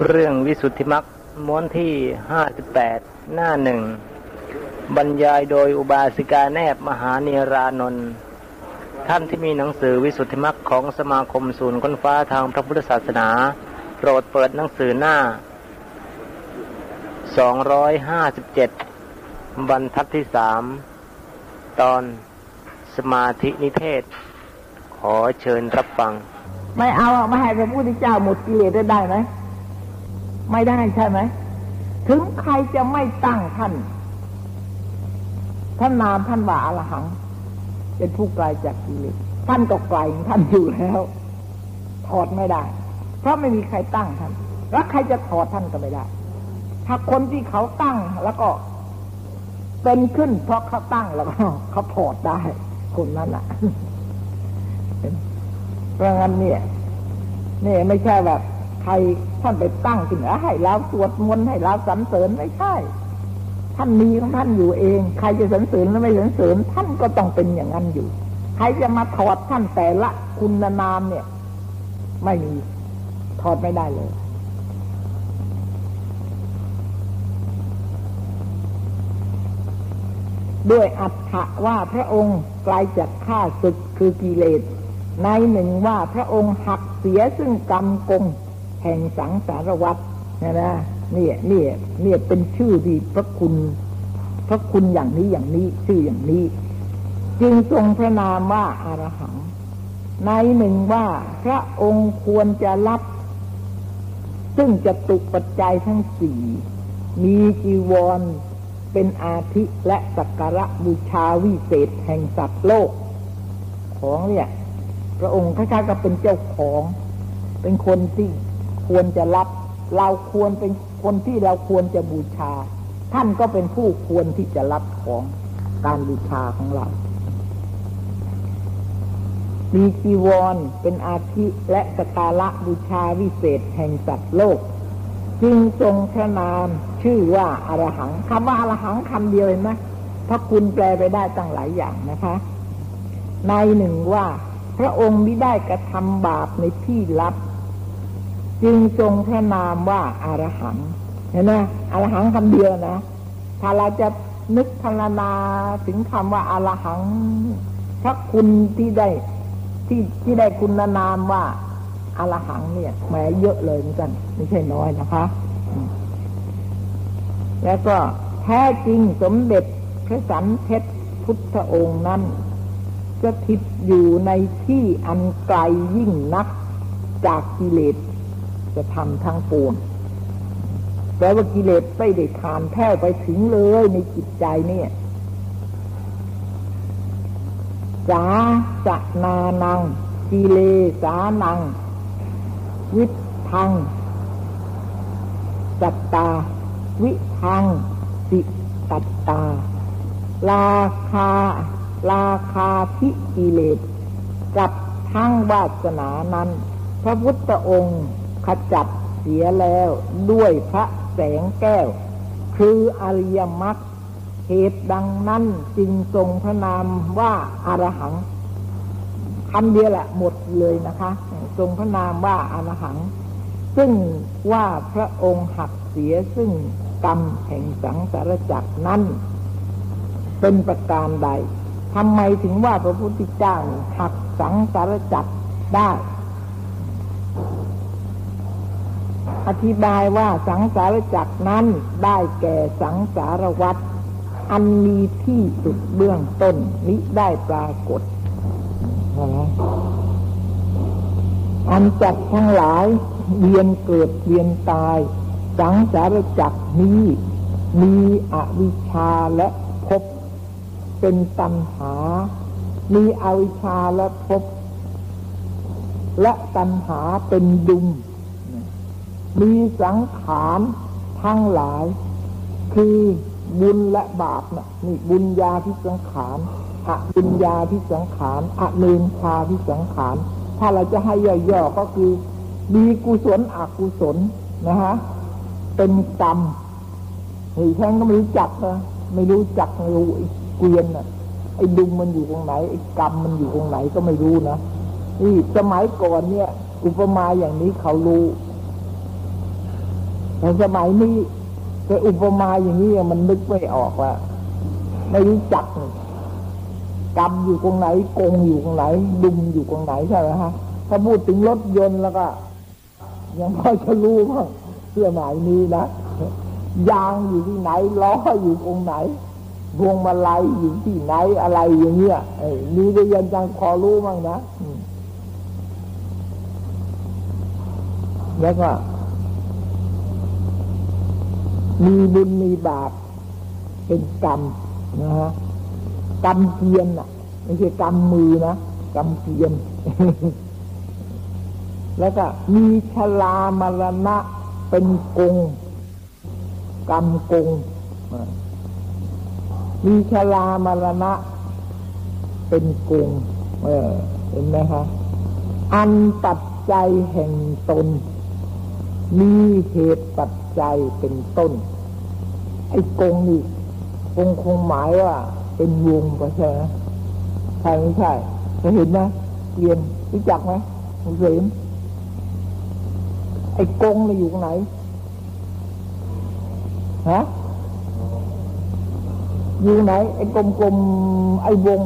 เรื่องวิสุทธิมรรคม้วนที่ห้าสิบแปดหน้าหนึ่ง บรรยายโดยอุบาสิกาแนบมหาเนรานนท์ท่านที่มีหนังสือวิสุทธิมรรคของสมาคมศูนย์ค้นฟ้าทางพระพุทธศาสนา โปรดเปิดหนังสือหน้าสองร้อยห้าสิบเจ็ดบรรทัดที่สามตอนสมาธินิเทศ ขอเชิญรับฟัง ไม่เอาไม่ให้พระพุทธเจ้าหมดกิเลสได้ไหม ไม่ได้ใช่ไหม ถึงใครจะไม่ตั้งท่าน ท่านนามท่านว่าอรหัง เป็นผู้ไกลจากกิเลสท่านก็ไกลท่านอยู่แล้ว ถอดไม่ได้ เพราะไม่มีใครตั้งท่าน แล้วใครจะถอดท่านก็ไม่ได้ ถ้าคนที่เขาตั้งแล้วก็เป็นขึ้น เพราะเขาตั้งแล้วก็เขาถอดได้ คนนั้นอะเพราะงั้นเนี่ยนี่ไม่ใช่แบบ ใครท่านไปตั้งขึ้นให้เราสวดมนต์ให้เราสรรเสริญไม่ใช่ ท่านมีของท่านอยู่เอง ใครจะสรรเสริญหรือไม่สรรเสริญท่านก็ต้องเป็นอย่างนั้นอยู่ ใครจะมาถอดท่านแต่ละคุณนามเนี่ย ไม่มีถอดไม่ได้เลยด้วยอัตถะว่าพระองค์ไกลจากข้าศึกคือกิเลส ในหนึ่งว่าพระองค์หักเสียซึ่งกรรมกง แห่งสังสารวัฏนะนะนี่นี่นี่เป็นชื่อที่พระคุณ พระคุณอย่างนี้อย่างนี้ ชื่ออย่างนี้ จึงทรงพระนามว่าอารหัง ในหนึ่งว่าพระองค์ควรจะรับ ซึ่งจะตุปัจจัยทั้งสี่มีจีวรเป็นอาทิและสักการะบูชาวิเศษแห่งสัตว์โลก ของเนี่ย พระองค์คล้ายๆกับเป็นเจ้าของ เป็นคนที่ ควรจะรับ เราควรเป็นคนที่เราควรจะบูชา ท่านก็เป็นผู้ควรที่จะรับของการบูชาของเรามีจีวรเป็นอาทิและสการะบูชาวิเศษแห่งสัตว์โลก จึงทรงพระนามชื่อว่าอารหังคำว่าอารหังคำเดียวเห็นไหมพระคุณแปลไปได้ตั้งหลายอย่างนะคะ ในหนึ่งว่า พระองค์ไม่ได้กระทำบาปในที่ลับ จึงทรงพระนามว่าอารหังเห็นไหมอารหังคำเดียวนะ ถ้าเราจะนึกพรรณนาถึงคำว่าอารหังพระคุณที่ได้ที่ที่ได้คุณนามว่าอารหังเนี่ยแหมเยอะเลยเหมือนกัน ไม่ใช่น้อยนะคะ แล้วก็แท้จริงสมเด็จพระสันเพชรพุทธองค์นั้นสถิตอยู่ในที่อันไกลยิ่งนักจากกิเลส จะทำทั้งปวงแปลว่ากิเลสไม่ได้ขานแท้ไปถึงเลยในจิตใจเนี่ยสาจะนานัง กิเลสานัง วิทังสัตตา วิทัง สิตัตตาราคาราคาพิกิเลสกับทั้งวาสนานั้น พระพุทธองค์ ขจัดเสียแล้วด้วยพระแสงแก้ว คืออริยมรรคเหตุดังนั้นจึงทรงพระนามว่าอารหังคำเดียวแหละหมดเลยนะคะ ทรงพระนามว่าอารหัง ซึ่งว่าพระองค์หักเสียซึ่งกรรมแห่งสังสารจักรนั้น เป็นประการใดทำไมถึงว่าพระพุทธเจ้าหักสังสารจักรได้ อธิบายว่าสังสารจักรนั้นได้แก่สังสารวัฏอันมีที่สุดเบื้องต้นมิได้ปรากฏอันจัดทั้งหลายเวียนเกิดเวียนตาย สังสารจักรนี้มีอวิชชาและภพเป็นตัณหา มีอวิชชาและภพและตัณหาเป็นดุม มีสังขารทั้งหลาย คือบุญและบาปนะนี่บุญญาที่สังขารอบุญญาที่สังขารอเนนชาที่สังขาร ถ้าเราจะให้ย่อๆก็คือมีกุศลอกุศลนะฮะเป็นกรรมเฮ้แท่งก็ไม่รู้จักนะไม่รู้จักไม่รู้ไอ้เกวียนน่ะไอ้ดุมมันอยู่ตรงไหนไอ้กรรมมันอยู่ตรงไหนก็ไม่รู้นะนี่สมัยก่อนเนี่ย อุปมาอย่างนี้เขารู้ แต่สมัยนี้แต่อุปมาอย่างนี้มันนึกไม่ออกว่าไม่รู้จักกรรมอยู่ตรงไหนโกงอยู่ตรงไหน ดุมอยู่ตรงไหนใช่ไหมฮะถ้าพูดถึงรถยนต์แล้วก็ ยังพอจะรู้บ้างเสื้อหมายนี้นะยางอยู่ที่ไหนล้ออยู่ตรงไหนพวงมาลัยอยู่ที่ไหนอะไรอย่างเงี้ยไอ้นี่ก็ยังจังพอรู้บ้างนะแล้วก็ มีบุญมีบาปเป็นกรรมนะฮะกรรมเกียนอะไม่ใช่กรรมมือนะกรรมเกียน แล้วก็มีชลามรณะเป็นกงกรรมกงมีชลามรณะ เป็นกงเออเห็นไหมคะอันปัจจัยแห่งตน มีเหตุปัจจัยเป็นต้น ไอ้กงนี่คงคงหมายว่า เป็นวงก็ใช่ไหมใช่ไม่ใช่จะเห็นไหมเรียนรู้จักไหมคุณเสมไอ้กงนี่อยู่ตรงไหนฮะอยู่ไหน ไอ้กลมๆไอ้วง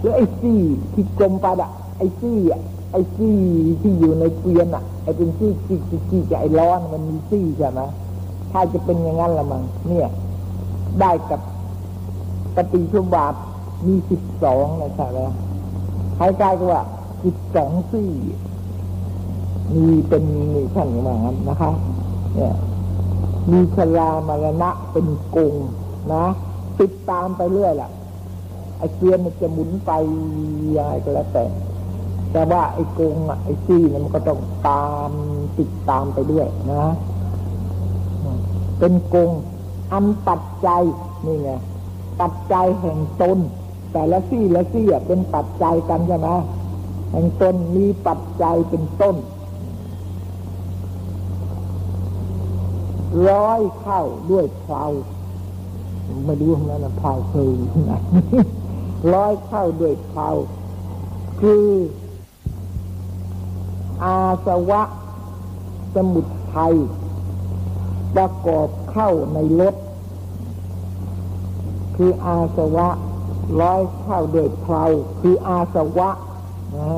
หรือไอ้ซี่ที่กลมไปอะไอ้ซี่อะไอ้ซี่ที่อยู่ในเกวียนอะไอ้เป็นซี่ซี่ซี่จะไอ้ร้อนมันมีซี่ใช่ไหม ถ้าจะเป็นอย่างนั้นละมั้งเนี่ย ได้กับปฏิชุบาทมีสิบสองนะใช่ไหมคล้ายๆกับว่าสิบสองซี่มีเป็นมีท่านอย่างนั้นนะคะ เนี่ย มีชลามรณะเป็นกงนะติดตามไปเรื่อยแหละไอ้เกวียนมันจะหมุนไปยังไงก็แล้วแต่ แต่ว่าไอ้กงอะไอ้ซี่เนี่ยมันก็ต้องตามติดตามไปด้วยนะ เป็นกงอันปัจจัยนี่ไงปัจจัยแห่งตน แต่ละซี่ละซี่เป็นปัจจัยกันใช่ไหมแห่งตนมีปัจจัยเป็นต้น ร้อยเข้าด้วยเพลาไม่รู้นั้นนะเพลาเคยที่ไหนร้อยเข้าด้วยเพลาคือ อาสวะ สมุดไทย ประกอบเข้าในรถคืออาสวะ ร้อยเข้าด้วยเพลาคืออาสวะนะ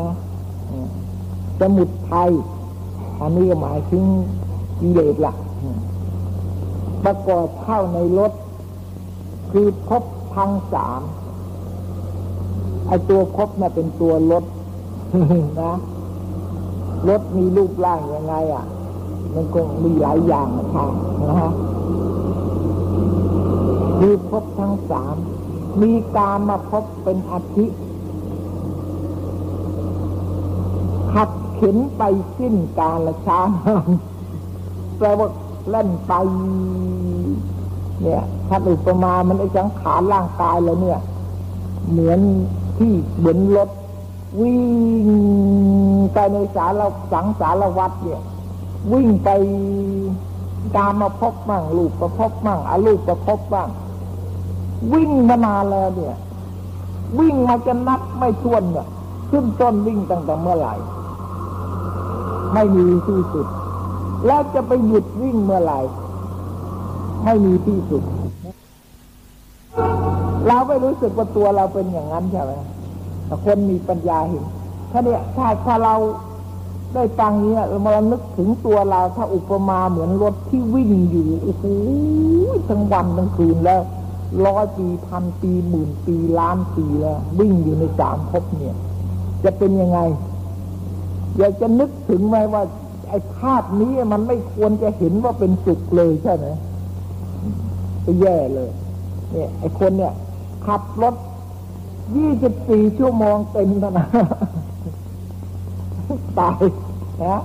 สมุดไทยอันนี้หมายถึงกิเลสละประกอบเข้าในรถ คือพบทั้งสามไอตัวพบน่เป็นตัวรถนะรถมีรูปร่างยังไงอะ มันคงมีหลายอย่างนะครับนะฮะคือพบทั้งสาม มีการมาพบเป็นอาทิขับเข็นไปสิ้นกาลช้าแปลว่าเล่นไป เนี่ยถ้าอุปมา มันไอ้สังขารร่างกายแล้วเนี่ย เหมือนที่เหมือนรถวิ่งไปในสารสังสารวัตเนี่ย วิ่งไปตามมาพบบ้างลูกประพบบ้างอาลูกประพบบ้าง วิ่งมานานแล้วเนี่ย วิ่งมาจะนับไม่ถ้วนเนี่ยขึ้นต้นวิ่งตั้งแต่เมื่อไหร่ ไม่มีที่สุด แล้วจะไปหยุดวิ่งเมื่อไหร่ ไม่มีที่สุด เราไม่รู้สึกว่าตัวเราเป็นอย่างนั้นใช่ไหมแต่คนมีปัญญาเห็นถ้าเนี่ยถ้าถ้าเรา ได้ฟังนี้เรามานึกถึงตัวเราถ้าอุปมาเหมือนรถที่วิ่งอยู่โอ้โหทั้งวันทั้งคืนแล้วร้อยปีพันปีหมื่นปีล้านปีแล้ว วิ่งอยู่ในสามภพเนี่ย จะเป็นยังไง อยากจะนึกถึงไหมว่า ไอ้ภาพนี้มันไม่ควรจะเห็นว่าเป็นสุขเลยใช่ไหมไปแย่เลย เนี่ย ไอ้คนเนี่ย ขับรถยี่สิบสี่ชั่วโมงเต็มนะตาย นะ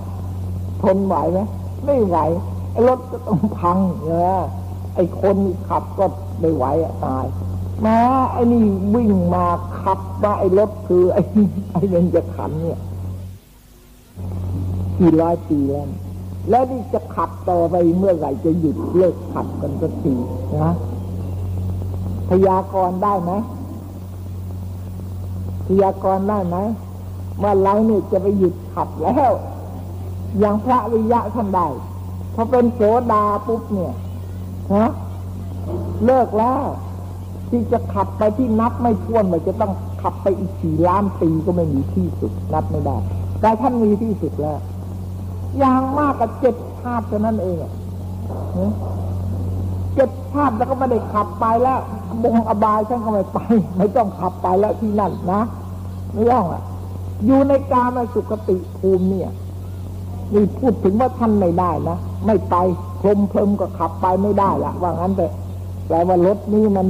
ทนไหวไหมไม่ไหวรถก็ต้องพังเนี่ยไอ้คนขับก็ไม่ไหวอะตายมาไอ้นี่วิ่งมาขับมาไอ้รถคือไอ้ไอ้เงินจะขันเนี่ยกี่ร้อยปีแล้วแล้วนี่จะขับต่อไปเมื่อไหร่จะหยุดเลิกขับกันสักทีนะพยากรณ์ได้ไหมพยากรณ์ได้ไหมเมื่อไรนี่จะไปหยุดขับแล้ว อย่างพระวิยะท่านได้พอเป็นโสดาปุ๊บเนี่ยฮะเลิกแล้ว ที่จะขับไปที่นับไม่ท้วนเลยจะต้องขับไปอีกสี่ล้านปีก็ไม่มีที่สุด นับไม่ได้ แต่ท่านมีที่สุดแล้ว อย่างมากกับเจ็ดชาติเท่านั้นเองเจ็ดชาติแล้วก็ไม่ได้ขับไปแล้วบงอบายฉันก็ไม่ไป ไม่ต้องขับไปแล้วที่นั่นนะ ไม่ต้องอะ อยู่ในกามสุขติภูมิเนี่ย นี่พูดถึงว่าท่านไม่ได้นะ ไม่ไปพรมเพลิมก็ขับไปไม่ได้ละว่างั้นแต่แปลว่ารถนี้มัน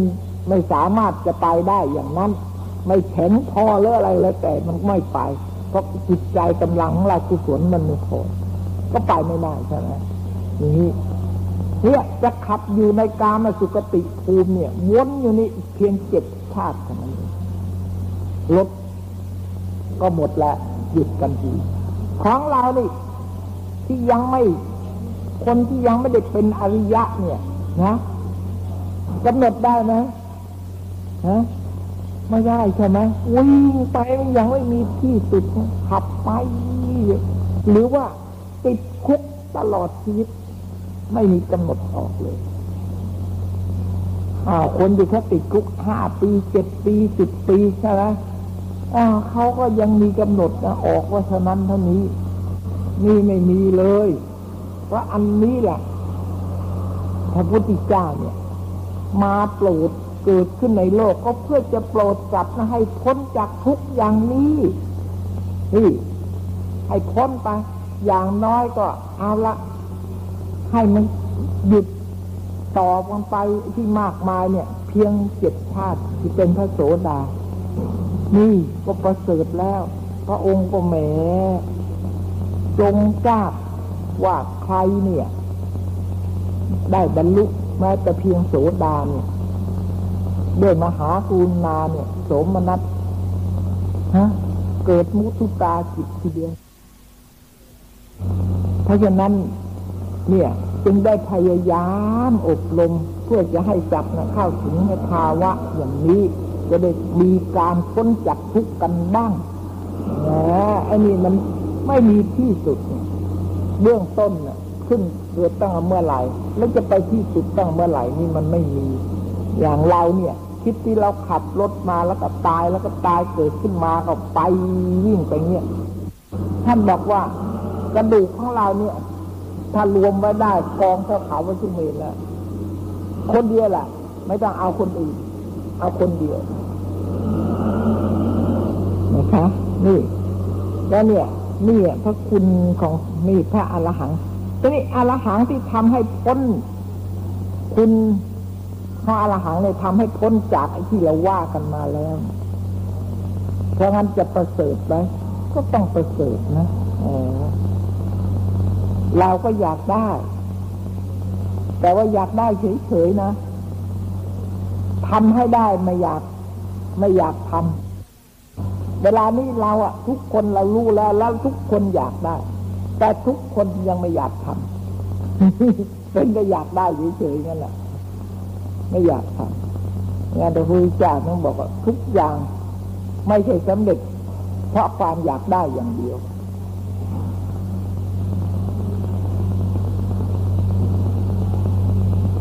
ไม่สามารถจะไปได้อย่างนั้น ไม่แข็งพอหรืออะไรแล้วแต่มันไม่ไป เพราะจิตใจกำลังของเรากุศลมันไม่พอก็ไปไม่ได้ใช่ไหมนี่เนี่ยจะขับอยู่ในกามสุกติภูมิเนี่ยวนอยู่นี่เพียงเจ็ดชาติเท่านั้นรถก็หมดแล้วหยุดกันทีของเรานี่ ที่ยังไม่คนที่ยังไม่ได้เป็นอริยะ เนี่ย นะกำหนดได้ไหมฮะไม่ได้ใช่ไหมวิ่งไปมันยังไม่มีที่สุดขับไป หรือว่าติดคุกตลอดชีวิต ไม่มีกำหนดออกเลยอ้าวคนที่เขาติดคุกห้าปีเจ็ดปีสิบปีใช่ไหมอ้าวเขาก็ยังมีกำหนดนะออกว่าเท่านั้นเท่านี้ นี่ไม่มีเลยพราะอันนี้แหละพระพุทธเจ้าเนี่ย มาโปรดเกิดขึ้นในโลกก็เพื่อจะโปรดจับนะให้พ้นจากทุกอย่างนี้นี่ให้พ้นไป อย่างน้อยก็เอาละ ให้มันหยุดต่อกันไปที่มากมายเนี่ย เพียงเจ็ดชาติที่เป็นพระโสดา นี่ก็ประเสริฐแล้ว พระองค์ก็แหม จงทราบว่าใครเนี่ย ได้บรรลุแม้แต่เพียงโสดาเนี่ยด้วยมหากูณาเนี่ย โสมนัสฮะเกิดมุตุตาจิตทีเดียวเพราะฉะนั้น เนี่ยจึงได้พยายามอบรมเพื่อจะให้จับนะเข้าถึงในภาวะอย่างนี้ จะได้มีการพ้นจากทุกข์กันบ้างนะไอ้นี่มัน ไม่มีที่สุด เบื้องต้นน่ะ ขึ้นเกิดตั้งเมื่อไหร่ แล้วจะไปที่สุดตั้งเมื่อไหร่นี่มันไม่มี อย่างเราเนี่ย คิดที่เราขับรถมาแล้วก็ตายแล้วก็ตายเกิดขึ้นมาก็ไปวิ่งไปเงี้ยท่านบอกว่ากระดูกของเราเนี่ย ถ้ารวมไว้ได้กองเท่าเขาวัชิเมนแล้วคนเดียวแหละไม่ต้องเอาคนอื่น เอาคนเดียวนะคะนี่แล้วเนี่ย นี่พระคุณของนี่พระอรหังทีนี้อรหังที่ทำให้พ้น คุณพระอรหังเลยทำให้พ้นจากไอ้ที่เราว่ากันมาแล้ว เพราะงั้นจะประเสริฐไหมก็ต้องประเสริฐนะเราก็อยากได้ แต่ว่าอยากได้เฉยๆนะทำให้ได้ไม่อยาก ไม่อยากทำ เวลานี้เราอะทุกคนเรารู้แล้วแล้วทุกคนอยากได้ แต่ทุกคนยังไม่อยากทำเป็นก็อยากได้เฉยๆนั่นแหละไม่อยากทำงานพระพุทธเจ้าต้องบอกว่าทุกอย่างไม่ใช่สำเร็จ เพราะความอยากได้อย่างเดียว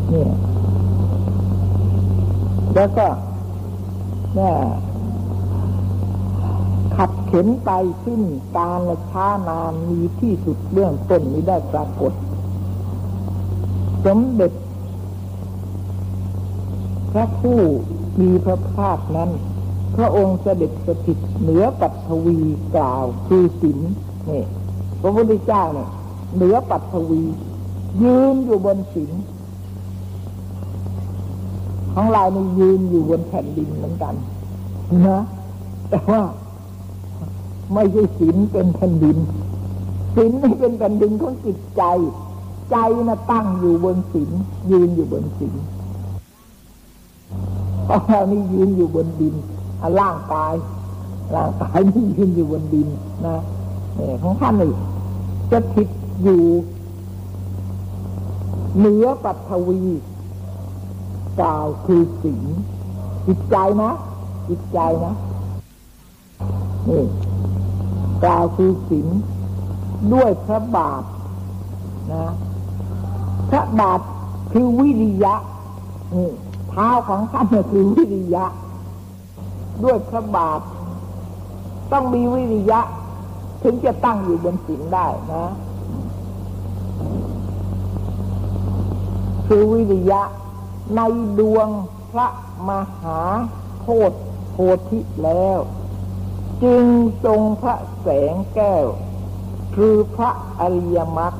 เนี่ยแล้วก็เนี่ย ขับเข็นไปสิ้นการช้านานมีที่สุดเรื่องต้นนี้ได้ปรากฏ สมเด็จพระผู้มีพระภาคนั้น พระองค์เสด็จสถิตเหนือปัทวี กล่าวคือสินนี่พระพุทธเจ้าเนี่ยเหนือปัทวี ยืนอยู่บนสินของเรานี่ยืนอยู่บนแผ่นดินเหมือนกันนะแต่ว่า ไม่ใช่ศีลเป็นแผ่นดินศีลไม่เป็นแผ่นดินของจิตใจ ใจนะตั้งอยู่บนศีลยืนอยู่บนศีลเพราะเรานี่ยืนอยู่บนดินร่างกายร่างกายนี่ยืนอยู่บนดินนะเนี่ยของท่านนี่จะทิดอยู่เหนือปัทวีกล่าวคือศีลจิตใจนะจิตใจนะนี่ กล่าวคือศีลด้วยพระบาทนะพระบาทคือวิริยะเท้าของท่านเนี่ยคือวิริยะ ด้วยพระบาท ต้องมีวิริยะ ถึงจะตั้งอยู่บนศีลได้นะ คือวิริยะในดวงพระมหาโพธิโพธิแล้ว จึงทรงพระแสงแก้ว คือพระอริยมรรค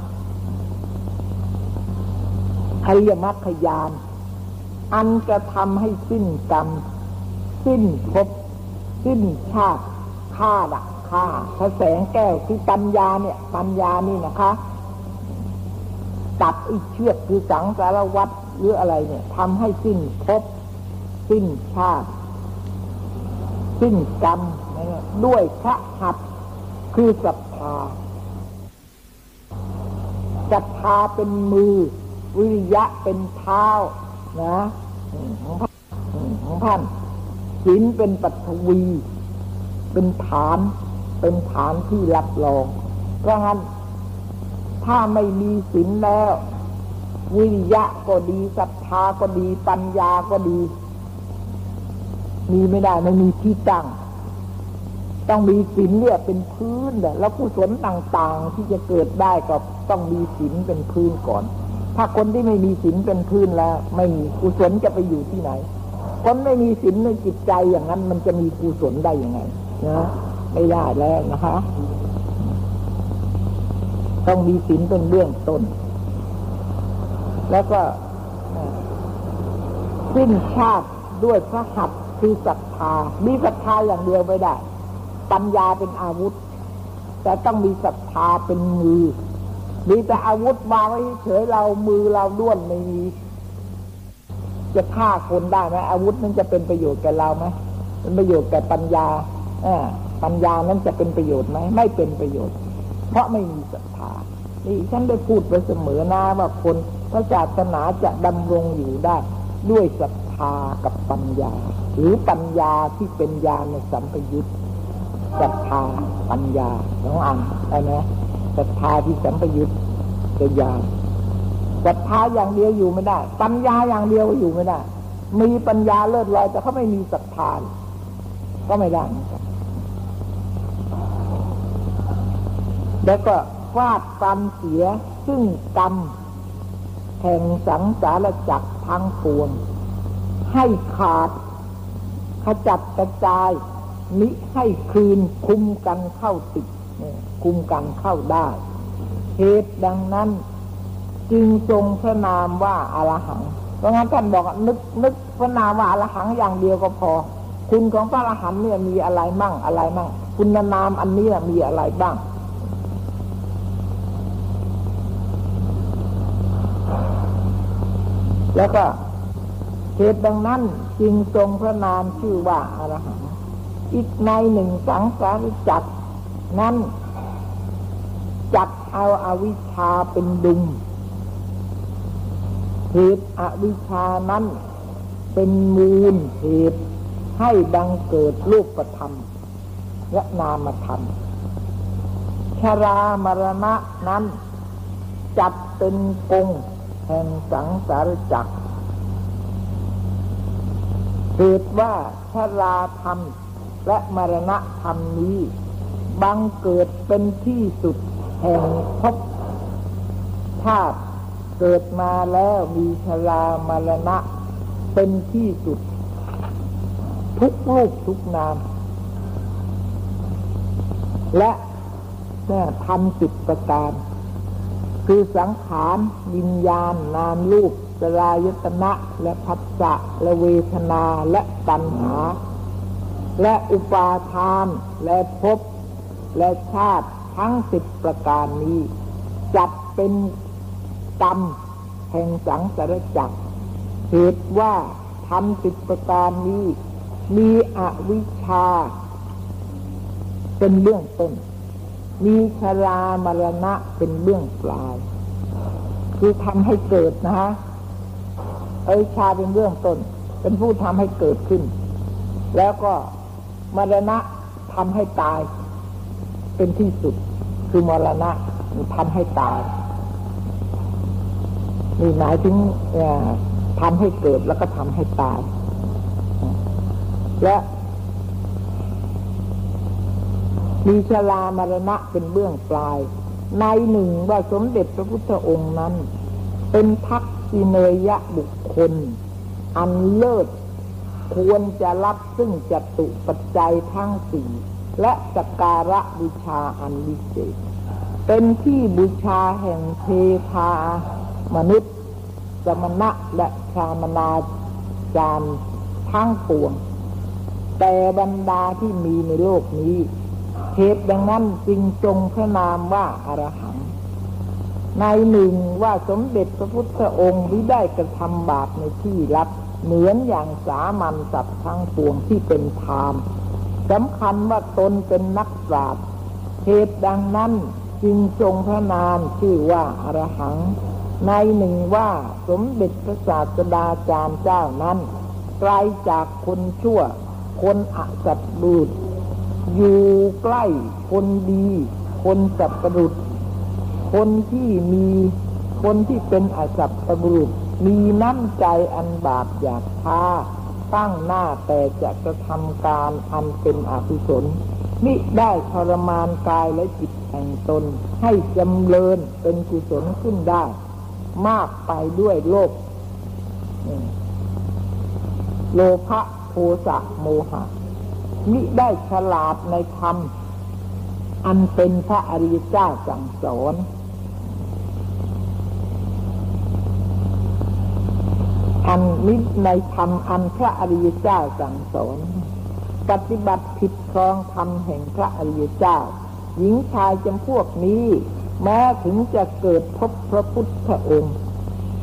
อริยมรรคยานอันจะทำให้สิ้นกรรม สิ้นภพสิ้นชาติฆ่าละฆ่าพระแสงแก้วคือปัญญาเนี่ย ปัญญานี่นะคะตัดอีกเชือกคือสังสารวัตรหรืออะไรเนี่ยทำให้สิ้นภพสิ้นชาติ สิ้นกรรม ด้วยพระหัตคือศรัทธาศรัทธาเป็นมือ วิริยะเป็นเท้านะของท่านศีลเป็นปัทวี เป็นฐาน เป็นฐานที่รับรอง เพราะงั้น ถ้าไม่มีศีลแล้ว วิริยะก็ดีศรัทธาก็ดีปัญญาก็ดี มีไม่ได้ไม่มีที่ตั้ง ต้องมีศีลเนี่ยเป็นพื้นแล้วกุศลต่างๆ ที่จะเกิดได้ก็ต้องมีศีลเป็นพื้นก่อน ถ้าคนที่ไม่มีศีลเป็นพื้นแล้ว ไม่มีกุศลจะไปอยู่ที่ไหน คนไม่มีศีลในจิตใจอย่างนั้น มันจะมีกุศลได้ยังไงนะไม่ได้แล้วนะคะ ต้องมีศีลเป็นเบื้องต้น แล้วก็สิ้นชาติด้วยพระหัตถ์คือศรัทธา มีศรัทธาอย่างเดียวไม่ได้ ปัญญาเป็นอาวุธ แต่ต้องมีศรัทธาเป็นมือ มีแต่อาวุธมาไว้เฉยเรามือเราด้วนไม่มีจะฆ่าคนได้ไหมอาวุธนั้นจะเป็นประโยชน์แก่เราไหมเป็นประโยชน์แก่ปัญญาอปัญญานั้นจะเป็นประโยชน์ไหมไม่เป็นประโยชน์ เพราะไม่มีศรัทธานี่ฉันได้พูดไปเสมอนะว่าคนพระศาสนาจะดำรงอยู่ได้ ด้วยศรัทธากับปัญญา หรือปัญญาที่เป็นญาณสัมปยุต ศรัทธาปัญญาสองอันได้ไหมศรัทธาที่สัมปยุตจะยาศรัทธาอย่างเดียวอยู่ไม่ได้ ปัญญาอย่างเดียวอยู่ไม่ได้ มีปัญญาเลิศลอยแต่เขาไม่มีศรัทธาก็ไม่ได้แล้วก็ฟาดกรรมเสียซึ่งกรรมแห่งสังสารจักรทั้งปวง ให้ขาด ขจัดกระจาย มิให้คืนคุมกันเข้าติดคุมกันเข้าได้เหตุดังนั้น จึงทรงพระนามว่าอารหัง เพราะงั้นท่านบอกนึกนึกพระนามว่าอารหังอย่างเดียวก็พอ คุณของพระอรหันเนี่ยมีอะไรมั่งอะไรมั่ง คุณนามอันนี้มีอะไรบ้างแล้วก็เหตุดังนั้นจึงทรงพระนามชื่อว่าอารหัง อีกในหนึ่งสังสารจักนั้นจักเอาอาวิชชาเป็นดุมเหตุอวิชชานั้นเป็นมูลเหตุให้ดังเกิดรูปธรรม และนามธรรม ชรามรณะนั้น จัดเป็นกงแห่งสังสารจักเหตุว่าชราธรรม และมรณะธรรมนี้ บังเกิดเป็นที่สุดแห่งภพชาติเกิดมาแล้วมีชรามรณะ เป็นที่สุด ทุกรูปทุกนาม และแม่ทำสิบประการ คือสังขารวิญญาณ นามรูปสลายตนะ และพัสสะและเวทนาและตัณหา และอุปาทานและภพและชาติทั้งสิบประการนี้ จัดเป็นกรรมแห่งสังสารจักรเหตุว่าทำสิบประการนี้ มีอวิชชา เป็นเบื้องต้น มีชรามรณะเป็นเบื้องปลาย คือทำให้เกิดนะฮะอวิชชาเป็นเบื้องต้น เป็นผู้ทำให้เกิดขึ้น แล้วก็ มรณะทำให้ตาย เป็นที่สุด คือมรณะทำให้ตายนี่หมายถึงทำให้เกิดแล้วก็ทำให้ตาย และมีชลามรณะเป็นเบื้องปลาย ในหนึ่งว่าสมเด็จพระพุทธองค์นั้น เป็นทักษิเนยะบุคคล อันเลิศ ควรจะรับซึ่งจตุปัจจัยทั้งสี่และสการะบูชาอันวิเศษ เป็นที่บูชาแห่งเทพามนุษย์ สมณะและชามนาจารย์ทั้งปวง แต่บรรดาที่มีในโลกนี้เหตุดังนั้นจึงทรงพระนามว่าอารหังในหนึ่งว่าสมเด็จพระพุทธองค์ที่ได้กระทำบาปในที่ลับ เหมือนอย่างสามัญสัตว์ทั้งปวงที่เป็นธรรมสำคัญว่าตนเป็นนักปราชญ์เหตุดังนั้นจึงทรงพระนามชื่อว่าอรหัง ในหนึ่งว่าสมเด็จพระศาสดาจารย์เจ้านั้นไกลจากคนชั่ว คนอสัตบุตรอยู่ใกล้คนดี คนสัตบุตรคนที่มีคนที่เป็นอสัตบุรุษ มีน้ำใจอันบาปอยากท้าตั้งหน้าแต่จะกระทำการอันเป็นอกุศลมิได้ทรมานกายและจิตแห่งตนให้จำเริญเป็นกุศลขึ้นได้ มากไปด้วยโลภโลภะโทสะโมหะมิได้ฉลาดในธรรมอันเป็นพระอริยเจ้าสั่งสอน อันนิดในธรรมอันพระอริยเจ้าสั่งสอน ปฏิบัติผิดครองธรรมแห่งพระอริยเจ้า หญิงชายจำพวกนี้ แม้ถึงจะเกิดพบพระพุทธองค์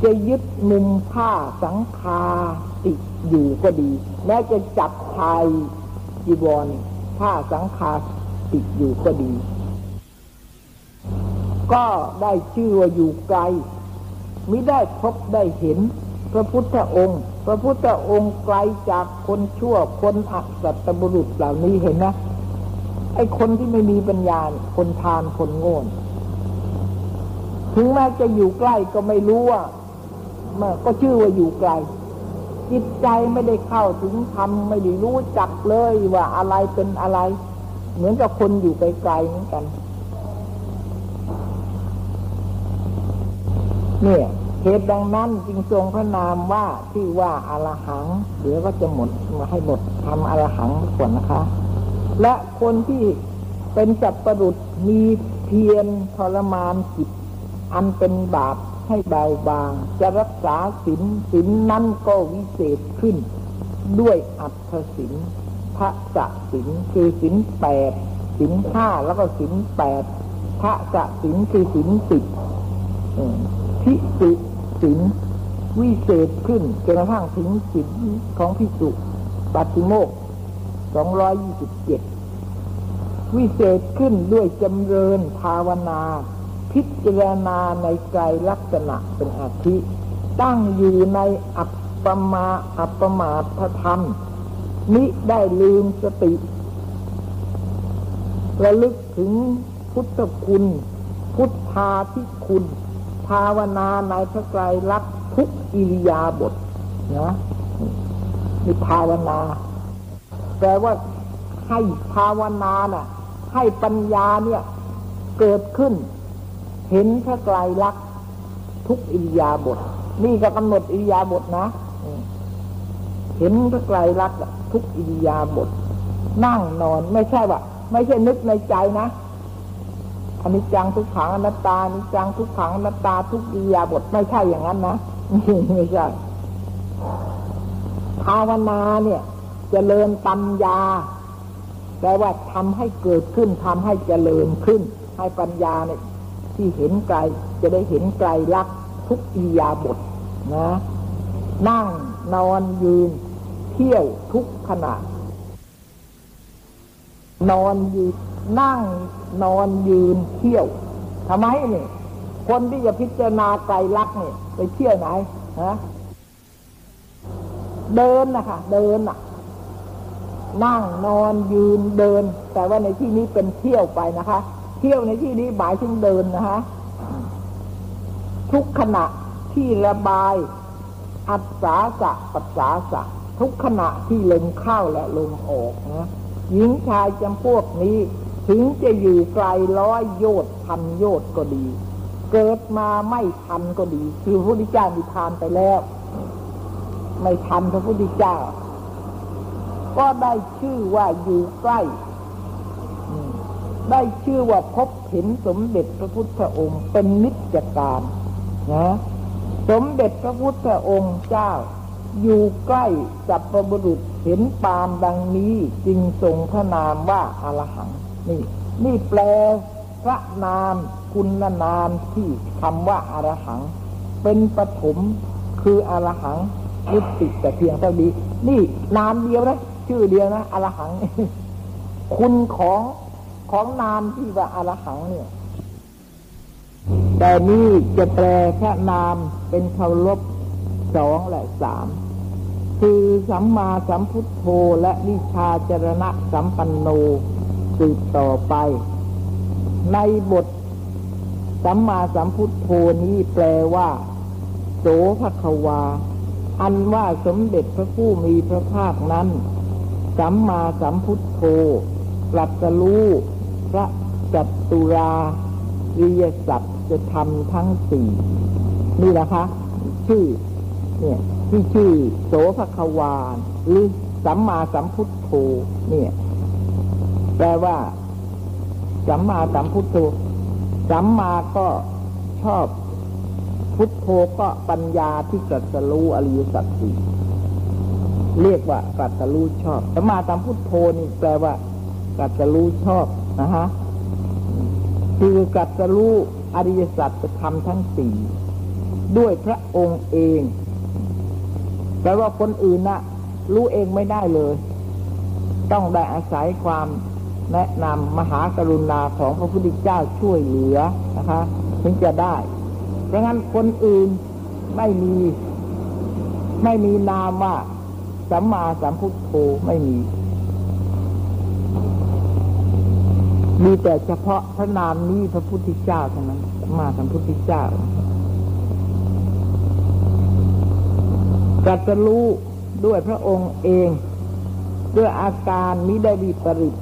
จะยึดมุมผ้าสังคาติอยู่ก็ดี แม้จะจับชายจีวรผ้าสังคาติอยู่ก็ดี ก็ได้ชื่อว่าอยู่ไกลไมิได้พบได้เห็น ระพุทธองค์ พระพุทธองค์ไกลจากคนชั่วคนอัสัตบุรุษเหล่านี้เห็นนะไอ้คนที่ไม่มีปัญญาคนทานคนโง่ถึงแม้จะอยู่ใกล้ก็ไม่รู้ว่าก็ชื่อว่าอยู่ไกล จิตใจไม่ได้เข้าถึงธรรมไม่ได้รู้จักเลยว่าอะไรเป็นอะไร เหมือนกับคนอยู่ไกลๆเหมือนกัน เนี่ย เหตุดังนั้นจึงทรงพระนามว่าที่ว่าอารหังเดี๋ยวก็จะหมดมาให้หมดทำอารหังก่อนนะคะ และคนที่เป็นจับประดุษมีเพียรทรมานจิตอันเป็นบาปให้เบาบาง จะรักษาศีลศีลนั้นก็วิเศษขึ้น ด้วยอัตถศีลพระจะศีลคือศีลแปดศีลห้าแล้วก็ศีลแปดพระจะศีลคือศีลสิบ พิสุศีลวิเศษขึ้นจนกระทั่งถึงศีลของพิสุปัติโมกสองร้อยยี่สิบเจ็ดวิเศษขึ้นด้วยจำเริญภาวนา พิจารณาในใจลักษณะเป็นอาทิ ตั้งอยู่ในอัปปมาอัปปมาทธรรมนิได้ลืมสติ ระลึกถึงพุทธคุณ พุทธาทิคุณ ภาวนาในพระไตรลักษณ์ทุกอิริยาบถนะมีภาวนาแปลว่าให้ภาวนาน่ะ ให้ปัญญาเนี่ย เกิดขึ้น เห็นพระไตรลักษณ์ทุกอิริยาบถนี่ก็กำหนดอิริยาบถนะเห็นพระไตรลักษณ์ทุกอิริยาบถนั่งนอนไม่ใช่ว่าไม่ใช่นึกในใจนะ อนิจจังทุกขังอนัตตาอนิจจังทุกขังอนัตตาทุกอิยาบทไม่ใช่อย่างนั้นนะไม่ใช่ภาวนาเนี่ยจเจริญปัญญาแปลว่าทำให้เกิดขึ้นทำให้เจริญขึ้น ให้ปัญญาเนี่ยที่เห็นไกล จะได้เห็นไกลลักทุกอิยาบทนะ นั่งนอนยืน เที่ยวทุกขณะนอนยืน นั่งนอนยืนเที่ยวทำไมเนี่ยคนที่จะพิจารณาไกลลักเนี่ยไปเที่ยวไหนฮะเดินนะคะเดินอะ นั่งนอนยืนเดิน แต่ว่าในที่นี้เป็นเที่ยวไปนะคะ เที่ยวในที่นี้หมายถึงเดินนะคะทุกขณะที่ระบาย อัศาสะปัสสาสะ ทุกขณะที่ลมเข้าและลมออกนะหญิงชายจำพวกนี้ ถึงจะอยู่ไกลร้อยโยชน์พันโยชน์ก็ดี เกิดมาไม่ทันก็ดี คือพระพุทธเจ้ามีทานไปแล้ว ไม่ทันพระพุทธเจ้า ก็ได้ชื่อว่าอยู่ใกล้ได้ชื่อว่าพบเห็นสมเด็จพระพุทธองค์เป็นนิจการนะสมเด็จพระพุทธองค์เจ้า อยู่ใกล้สัพพบุรุษเห็นปามดังนี้จึงทรงพระนามว่าอารหัง นี่นี่แปลพระนามคุณนามที่คำว่าอารหัง เป็นปฐมคืออารหังยุติแต่เพียงเท่านี้นี่นามเดียวนะชื่อเดียวนะอารหัง คุณของของนามที่ว่าอารหังเนี่ย แต่นี่จะแปลพระนามเป็นเคารพสองและสามคือสัมมาสัมพุทโธและวิชาจรณะสัมปันโน สืบต่อไป ในบทสัมมาสัมพุทโธนี้แปลว่า โสภควา อันว่าสมเด็จพระผู้มีพระภาคนั้น สัมมาสัมพุทโธตรัสรู้พระจัตุราริยสัพจะทำทั้งสี่นี่นะคะ ชื่อ เนี่ยที่ชื่อโสภควาหรือสัมมาสัมพุทโธเนี่ย แปลว่าสัมมาสัมพุทโธสัมมาก็ชอบ พุทโธก็ปัญญาที่ตรัสรู้อริยสัจสี่เรียกว่าตรัสรู้ชอบสัมมาสัมพุทโธนี่แปลว่าตรัสรู้ชอบนะฮะคือตรัสรู้อริยสัจจะทำทั้งสี่ด้วยพระองค์เองแปลว่าคนอื่นนะรู้เองไม่ได้เลย ต้องได้อาศัยความ แนะนำมหากรุณาของพระพุทธเจ้าช่วยเหลือนะคะถึงจะได้ เพราะงั้นคนอื่นไม่มี ไม่มีนามว่าสัมมาสัมพุทโธไม่มี มีแต่เฉพาะพระนามนี้พระพุทธเจ้าเท่านั้นสัมมาสัมพุทธเจ้าตรัสรู้ด้วยพระองค์เอง ด้วยอาการมิได้วิปริต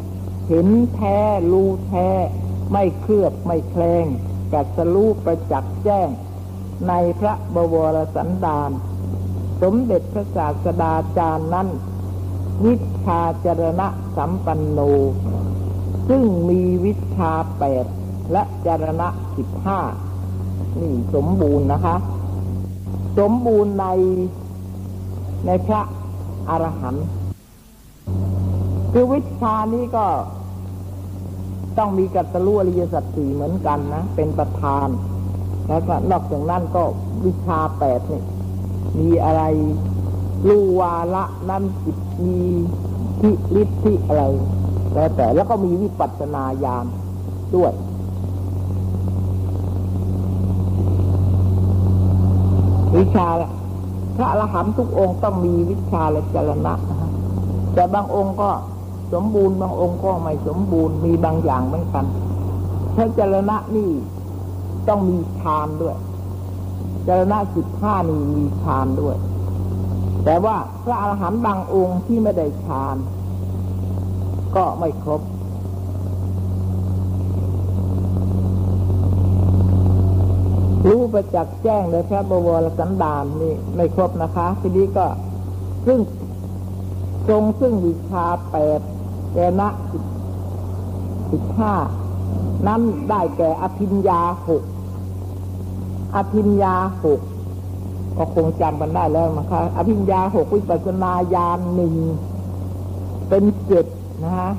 เห็นแท้รู้แท้ ไม่เคลือบไม่แคลงกัสรู้ประจักษ์แจ้ง ในพระบวรสันดานสมเด็จพระศาสดาจารย์นั้น วิชาจรณะสัมปันโน ซึ่งมีวิชาแปดและจรณะสิบห้านี่สมบูรณ์นะคะ สมบูรณ์ในในพระอรหันต์ คือวิชานี้ก็ต้องมีกัตตรู้อริยสัจสี่เหมือนกันนะ เป็นประธาน แล้วก็นอกจากนั้นก็วิชาแปดนี่มีอะไรรูวาละนั้นจิตมีทิฤทธิอะไรแล้วแต่แล้วก็มีวิปัสสนาญาณด้วย วิชาพระอรหันต์ทุกองค์ต้องมีวิชาและจรณะนะฮะแต่บางองค์ก็ สมบูรณ์บางองค์ก็ไม่สมบูรณ์มีบางอย่างเหมือนกันพระจรณะนี่ต้องมีฌานด้วยจรณะสิบห้านี่มีฌานด้วย แต่ว่าพระอรหันต์บางองค์ที่ไม่ได้ฌานก็ไม่ครบ รู้ประจักษ์แจ้งในพระบวรสันดานนี่ไม่ครบนะคะ ทีนี้ก็ซึ่ง ทรงซึ่งวิชาแปดแกนะสิบสิบห้านั้นได้แก่อภิญญาหกอภิญญาหกก็คงจำกันได้แล้วนะคะอภิญญาหกวิปัสสนาญาณหนึ่งเป็นเจ็ดนะฮะ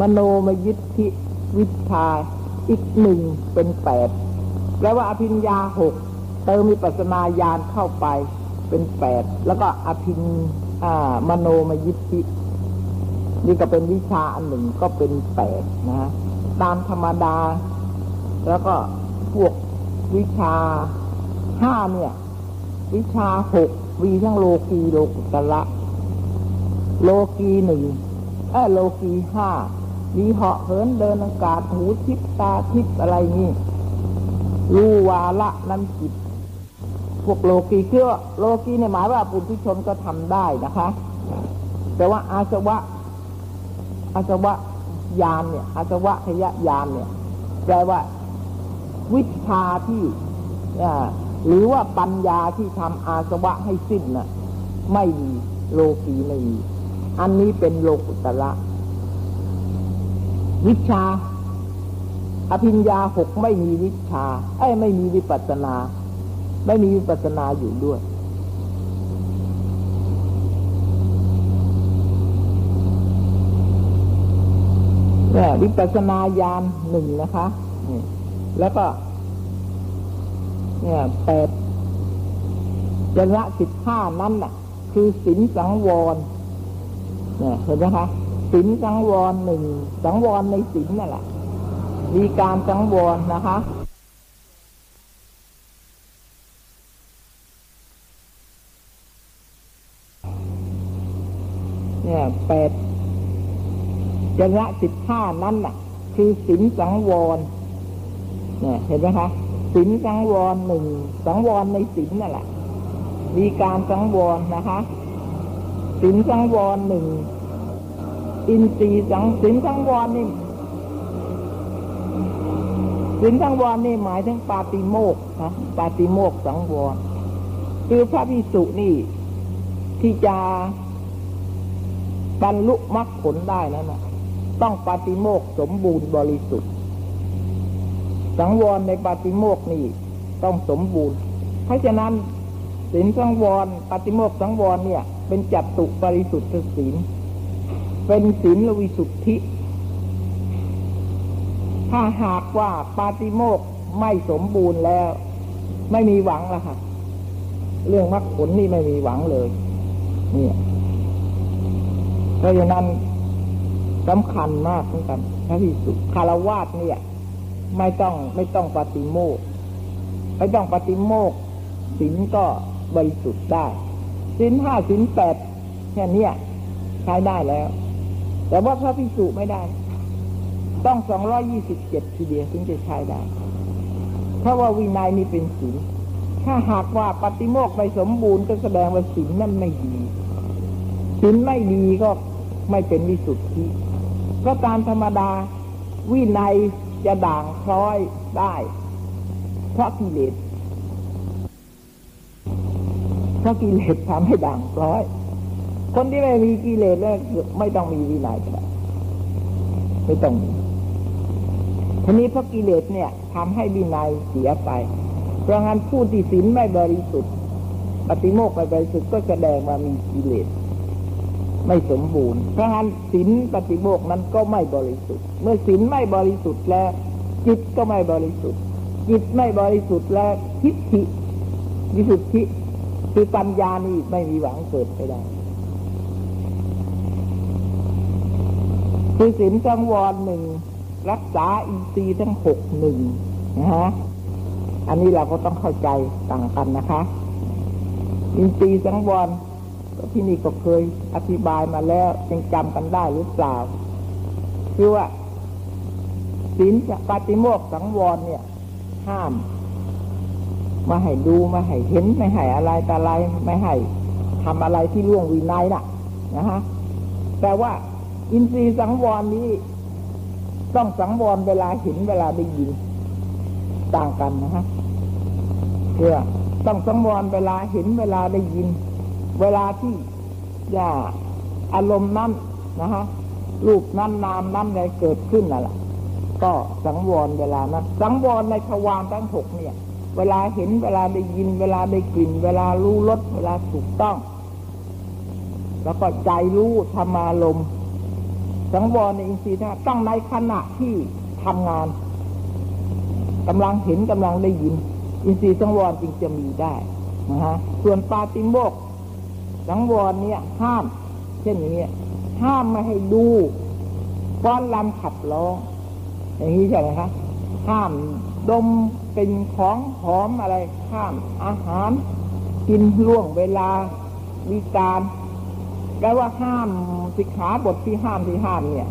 มโนมยิทธิวิชาอีกหนึ่งเป็นแปดแปลว่าอภิญญาหกเติมวิปัสสนาญาณเข้าไปเป็นแปดแล้วก็อภิญ มโนมยิทธิ นี่ก็เป็นวิชาอันหนึ่งก็เป็นแปดนะฮะตามธรรมดา แล้วก็พวกวิชาห้าเนี่ย วิชาหกมีทั้งโลกีโลกุตละ โลกีหนึ่งเออโลกีห้ามีเหาะเหินเดินอากาศหูทิพตาทิพอะไรนี่รู้วาละนั้นจิต พวกโลกีคือโลกีเนี่ยหมายว่าปุถุชนก็ทำได้นะคะ แต่ว่าอาสวะ อาสวะยานเนี่ย อาสวะขยะยานเนี่ยแปลว่า วิชาที่หรือว่าปัญญาที่ทำอาสวะให้สิ้นน่ะ ไม่มีโลกีไม่มีอันนี้เป็นโลกุตระวิชา อภิญญาหกไม่มีวิชาไอ้ไม่มีวิปัสนา ไม่มีวิปัสนาอยู่ด้วย เนี่ยวิปัสนาญาณหนึ่งนะคะแล้วก็ เนี่ยแปดจระสิบห้านั้นน่ะ คือศีลสังวร เนี่ยเห็นไหมคะศีลสังวรหนึ่งสังวรในศีลนั่นแหละมีการสังวรนะคะ เนี่ยแปดจระสิบห้านั้นน่ะ คือศีลสังวรเนี่ยเห็นไหมคะศีลสังวรหนึ่งสังวรในศีลนั่นแหละ มีการสังวรนะคะศีลสังวรหนึ่งอินทรีย์สังศีลสังวรนี่ศีลสังวรนี่หมายถึงปาติโมกนะปาติโมกสังวรคือพระพิสุนี่ที่จะ บรรลุมรรคผลได้นั้นนะต้องปาติโมกสมบูรณ์บริสุทธิ์ สังวรในปาติโมกนี่ต้องสมบูรณ์ เพราะฉะนั้นศีลสังวรปาติโมกสังวรเนี่ย เป็นจัตตุบริสุทธิ์ศีลเป็นศีลวิสุทธิ ถ้าหากว่าปาติโมกไม่สมบูรณ์แล้ว ไม่มีหวังละค่ะ เรื่องมรรคผลนี่ไม่มีหวังเลย เนี่ย เพราะฉะนั้นสำคัญมากเหมือนกันพระพิสุคารวาสเนี่ย ไม่ต้องไม่ต้องปฏิโมกไม่ต้องปฏิโมกศีลก็บริสุทธิ์ได้ศีลห้าศีลแปดแค่นี้ใช้ได้แล้ว แต่ว่าพระพิสุไม่ได้ ต้องสองร้อยี่สิบเจ็ดทีเดียวถึงจะใช้ได้ เพราะว่าวินัยนี่เป็นศีลถ้าหากว่าปฏิโมกไม่สมบูรณ์ก็แสดงว่าศีลนั่นไม่ดีศีลไม่ดีก็ ไม่เป็นวิสุทธิเพราะตามธรรมดา วินัยจะด่างพร้อยได้ เพราะกิเลสเพราะกิเลสทำให้ด่างพร้อย คนที่ไม่มีกิเลสแล้วไม่ต้องมีวินัยก็ได้ไม่ต้องมีทีนี้เพราะกิเลสเนี่ยทำให้วินัยเสียไป เพราะงั้นผู้ที่ศีลไม่บริสุทธิ์ปฏิโมกข์ไม่บริสุทธิ์ก็แสดงว่ามีกิเลส ไม่สมบูรณ์ เพราะงั้นศีลปฏิโมกข์นั้นก็ไม่บริสุทธิ์ เมื่อศีลไม่บริสุทธิ์แล้ว จิตก็ไม่บริสุทธิ์ จิตไม่บริสุทธิ์แล้วทิฏฐิวิสุทธิคือปัญญานี่ไม่มีหวังเกิดไปได้คือศีลสังวรหนึ่งรักษาอินทรีย์ทั้งหกหนึ่งนะฮะอันนี้เราก็ต้องเข้าใจต่างกันนะคะ อินทรีย์สังวร ที่นี่ก็เคยอธิบายมาแล้วยังจำกันได้หรือเปล่า คือว่าศีลปฏิโมกสังวรเนี่ย ห้ามมาให้ดูมาให้เห็นไม่ให้อะไรแต่อะไรไม่ให้ทำอะไรที่ล่วงวินัยน่ะ นะฮะแต่ว่า อินทรีย์สังวรนี้ ต้องสังวรเวลาเห็นเวลาได้ยินต่างกันนะฮะเพื่อต้องสังวรเวลาเห็นเวลาได้ยิน เวลาที่อย่าอารมณ์นั้นนะฮะรูปนั้นนามนั้นอะไรเกิดขึ้นน่ะล่ะก็สังวรเวลานั้นสังวรในทวารทั้งหกเนี่ย เวลาเห็นเวลาได้ยิน เวลาได้กลิ่น เวลารู้รสเวลาถูกต้อง แล้วก็ใจรู้ธรรมารมสังวรในอินทรีย์นะต้องในขณะที่ทำงานกำลังเห็นกำลังได้ยิน อินทรีย์สังวรจึงจะมีได้นะฮะส่วนปาติโมก สังวรเนี่ยห้าม เช่นนี้ห้ามไม่ให้ดูฟ้อนลำขับร้องอย่างนี้ใช่ไหมคะห้ามดมเป็นของหอมอะไรห้ามอาหาร กินล่วงเวลาวิการแปลว่าห้ามสิกขาบทที่ห้ามที่ห้ามเนี่ย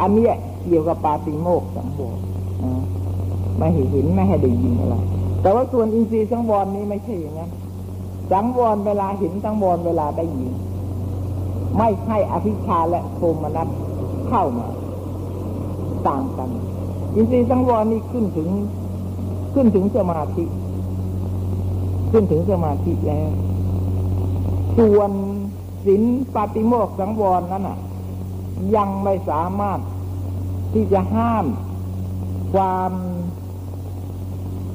อันนี้เกี่ยวกับปาติโมกสังวรไม่ห้เห็นไม่ให้ได้ยินอะไรแต่ว่าส่วนอินทรีย์สังวรนี้ไม่ใช่อย่างนั้น สังวรเวลาเห็นสังวรเวลาได้ยิน ไม่ให้อภิชาและโทมนัสเข้ามา ต่างกัน อินทรีย์สังวรนี่ขึ้นถึง ขึ้นถึงสมาธิ ขึ้นถึงสมาธิแล้ว ส่วนศีลปาติโมกสังวรนั้นอะ ยังไม่สามารถที่จะห้ามความ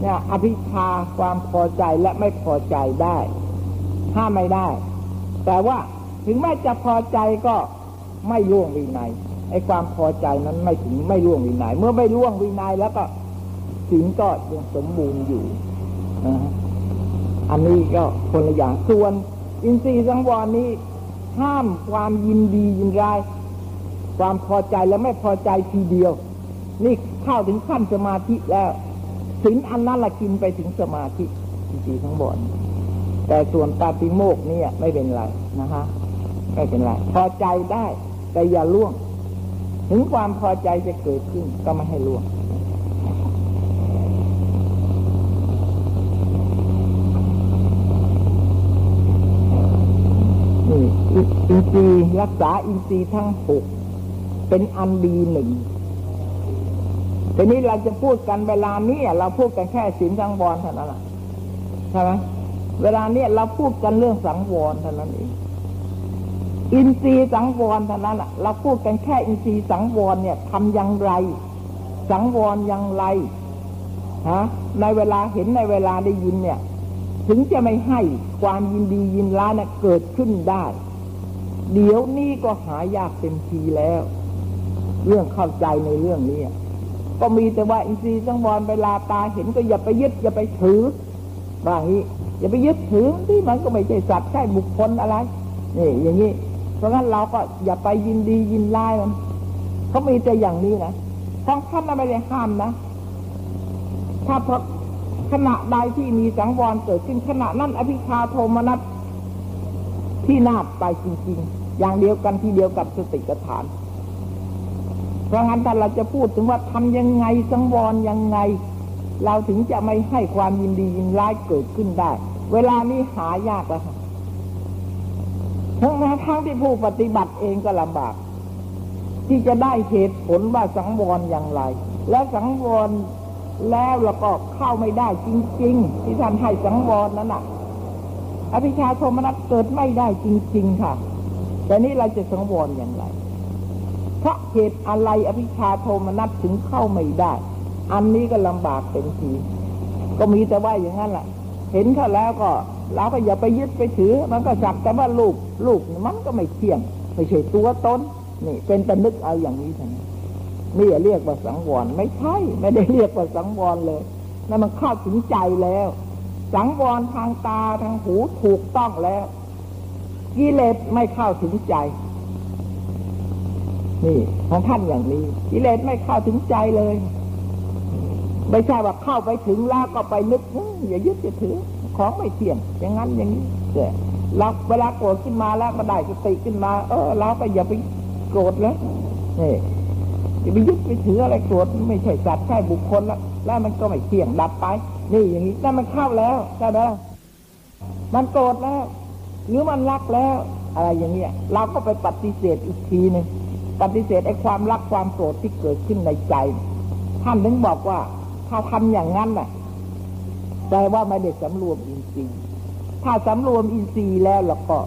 เนี่ยอภิชาความพอใจและไม่พอใจได้ ห้ามไม่ได้ แต่ว่าถึงแม้จะพอใจก็ไม่ล่วงวินัยไอ้ความพอใจนั้นไม่ถึงไม่ล่วงวินัยเมื่อไม่ล่วงวินัยแล้วก็ศีลก็ยังสมบูรณ์อยู่นะอันนี้ก็คนละอย่างส่วน อินทรีย์สังวรนี้ห้ามความยินดียินร้าย ความพอใจและไม่พอใจทีเดียว นี่เข้าถึงขั้นสมาธิแล้วสินอันนั้นละกินไปถึงสมาธิอินทรีย์ทั้งหมด แต่ส่วนปาติโมกเนี่ย ไม่เป็นไรนะคะ ไม่เป็นไร พอใจได้ แต่อย่าล่วง ถึงความพอใจจะเกิดขึ้น ก็ไม่ให้ล่วงนี่อินทรีย์รักษาอินทรีย์ทั้งหกเป็นอันดีหนึ่งทีนี้เราจะพูดกันเวลานี้เราพูดกันแค่ศีลสังวรเท่านั้นใช่ไหม เวลาเนี้ยเราพูดกันเรื่องสังวรเท่านั้นเองอินทรีย์สังวรเท่านั้นแหละเราพูดกันแค่อินทรีย์สังวรเนี่ยทำอย่างไร สังวรอย่างไรฮะในเวลาเห็นในเวลาได้ยินเนี่ย ถึงจะไม่ให้ความยินดียินร้ายนะเกิดขึ้นได้ เดี๋ยวนี้ก็หายากเต็มทีแล้ว เรื่องเข้าใจในเรื่องนี้ก็มีแต่ว่าอินทรีย์สังวรเวลาตาเห็นก็อย่าไปยึดอย่าไปถือ ว่างี้อย่าไปยึดถือที่มันก็ไม่ใช่สัตว์ใช่บุคคลอะไรนี่อย่างนี้ เพราะงั้นเราก็อย่าไปยินดียินร้ายมันเขามีแต่อย่างนี้นะท้องท่านไม่ได้ห้ามนะ ถ้าเพราะขณะใดที่มีสังวรเกิดขึ้นขณะนั้นอภิชาโทมนัสที่นาบไปจริงๆ อย่างเดียวกันที่เดียวกับสติปัฏฐาน เพราะงั้นถ้าเราจะพูดถึงว่าทำยังไงสังวรยังไง เราถึงจะไม่ให้ความยินดียินร้ายเกิดขึ้นได้ เวลานี้หายากแล้วค่ะทั้งทั้งที่ผู้ปฏิบัติเองก็ลำบาก ที่จะได้เหตุผลว่าสังวรอย่างไร และสังวรแล้วเราก็เข้าไม่ได้จริง ๆ ที่ท่านให้สังวรนั้นน่ะ อภิชาโทมนัสเกิดไม่ได้จริง ๆ ค่ะ แต่นี้เราจะสังวรอย่างไร เพราะเหตุอะไรอภิชาโทมนัสถึงเข้าไม่ได้ อันนี้ก็ลำบากเต็มทีก็มีแต่ว่าอย่างนั้นแหละเห็นเขาแล้วก็เราก็อย่าไปยึดไปถือ มันก็จับแต่ว่าลูกลูกมันก็ไม่เที่ยงไม่ใช่ตัวตนนี่ เป็นต่นึกเอาอย่างนี้เท่านั้นนี่เรียกว่าสังวรไม่ใช่ ไม่ได้เรียกว่าสังวรเลยนั่นมันเข้าถึงใจแล้ว สังวรทางตาทางหูถูกต้องแล้วกิเลสไม่เข้าถึงใจ นี่ของท่านอย่างนี้กิเลสไม่เข้าถึงใจเลย ไม่ใช่ว่าเข้าไปถึงแล้วก็ไปนึกอย่ายึดอย่าถือ ของไม่เที่ยงอย่างนั้นอย่างนี้แต่เราเวลาโกรธขึ้นมาแล้วมาได้สติขึ้นมา เออเราก็อย่าไปโกรธแล้วนี่จะไปยึดไปถืออะไรโกรธไม่ใช่สัตว์ใช่บุคคลแล้วแล้วมันก็ไม่เที่ยงดับไป นี่อย่างนี้นั่นมันเข้าแล้วใช่ไหมมันโกรธแล้ว หรือมันรักแล้ว อะไรอย่างเงี้ย เราก็ไปปฏิเสธอีกทีหนึ่งปฏิเสธไอ้ความรักความโกรธที่เกิดขึ้นในใจ ท่านถึงบอกว่า ถ้าทำอย่างนั้นน่ะแปลว่าไม่ได้สำรวมอินทรีย์ ถ้าสำรวมอินทรีย์แล้วแล้วก็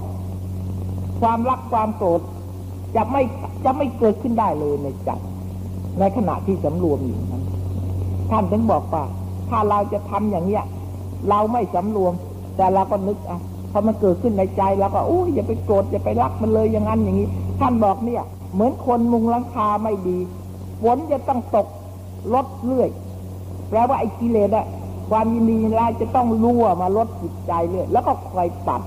ความรักความโกรธจะไม่จะไม่เกิดขึ้นได้เลยในใจในขณะที่สำรวมอยู่นั้น ท่านถึงบอกว่า ถ้าเราจะทำอย่างเนี้ย เราไม่สำรวม แต่เราก็นึกอะพอมันเกิดขึ้นในใจเราก็โอ้อย่าไปโกรธอย่าไปรักมันเลยอย่างนั้นอย่างนี้ ท่านบอกเนี่ย เหมือนคนมุงหลังคาไม่ดีฝนจะต้องตกลดเรื่อย แปลว่าไอ้กิเลสอะความยินดีร้ายจะต้องรั่วมาลดจิตใจเรื่อยแล้วก็คอยตัด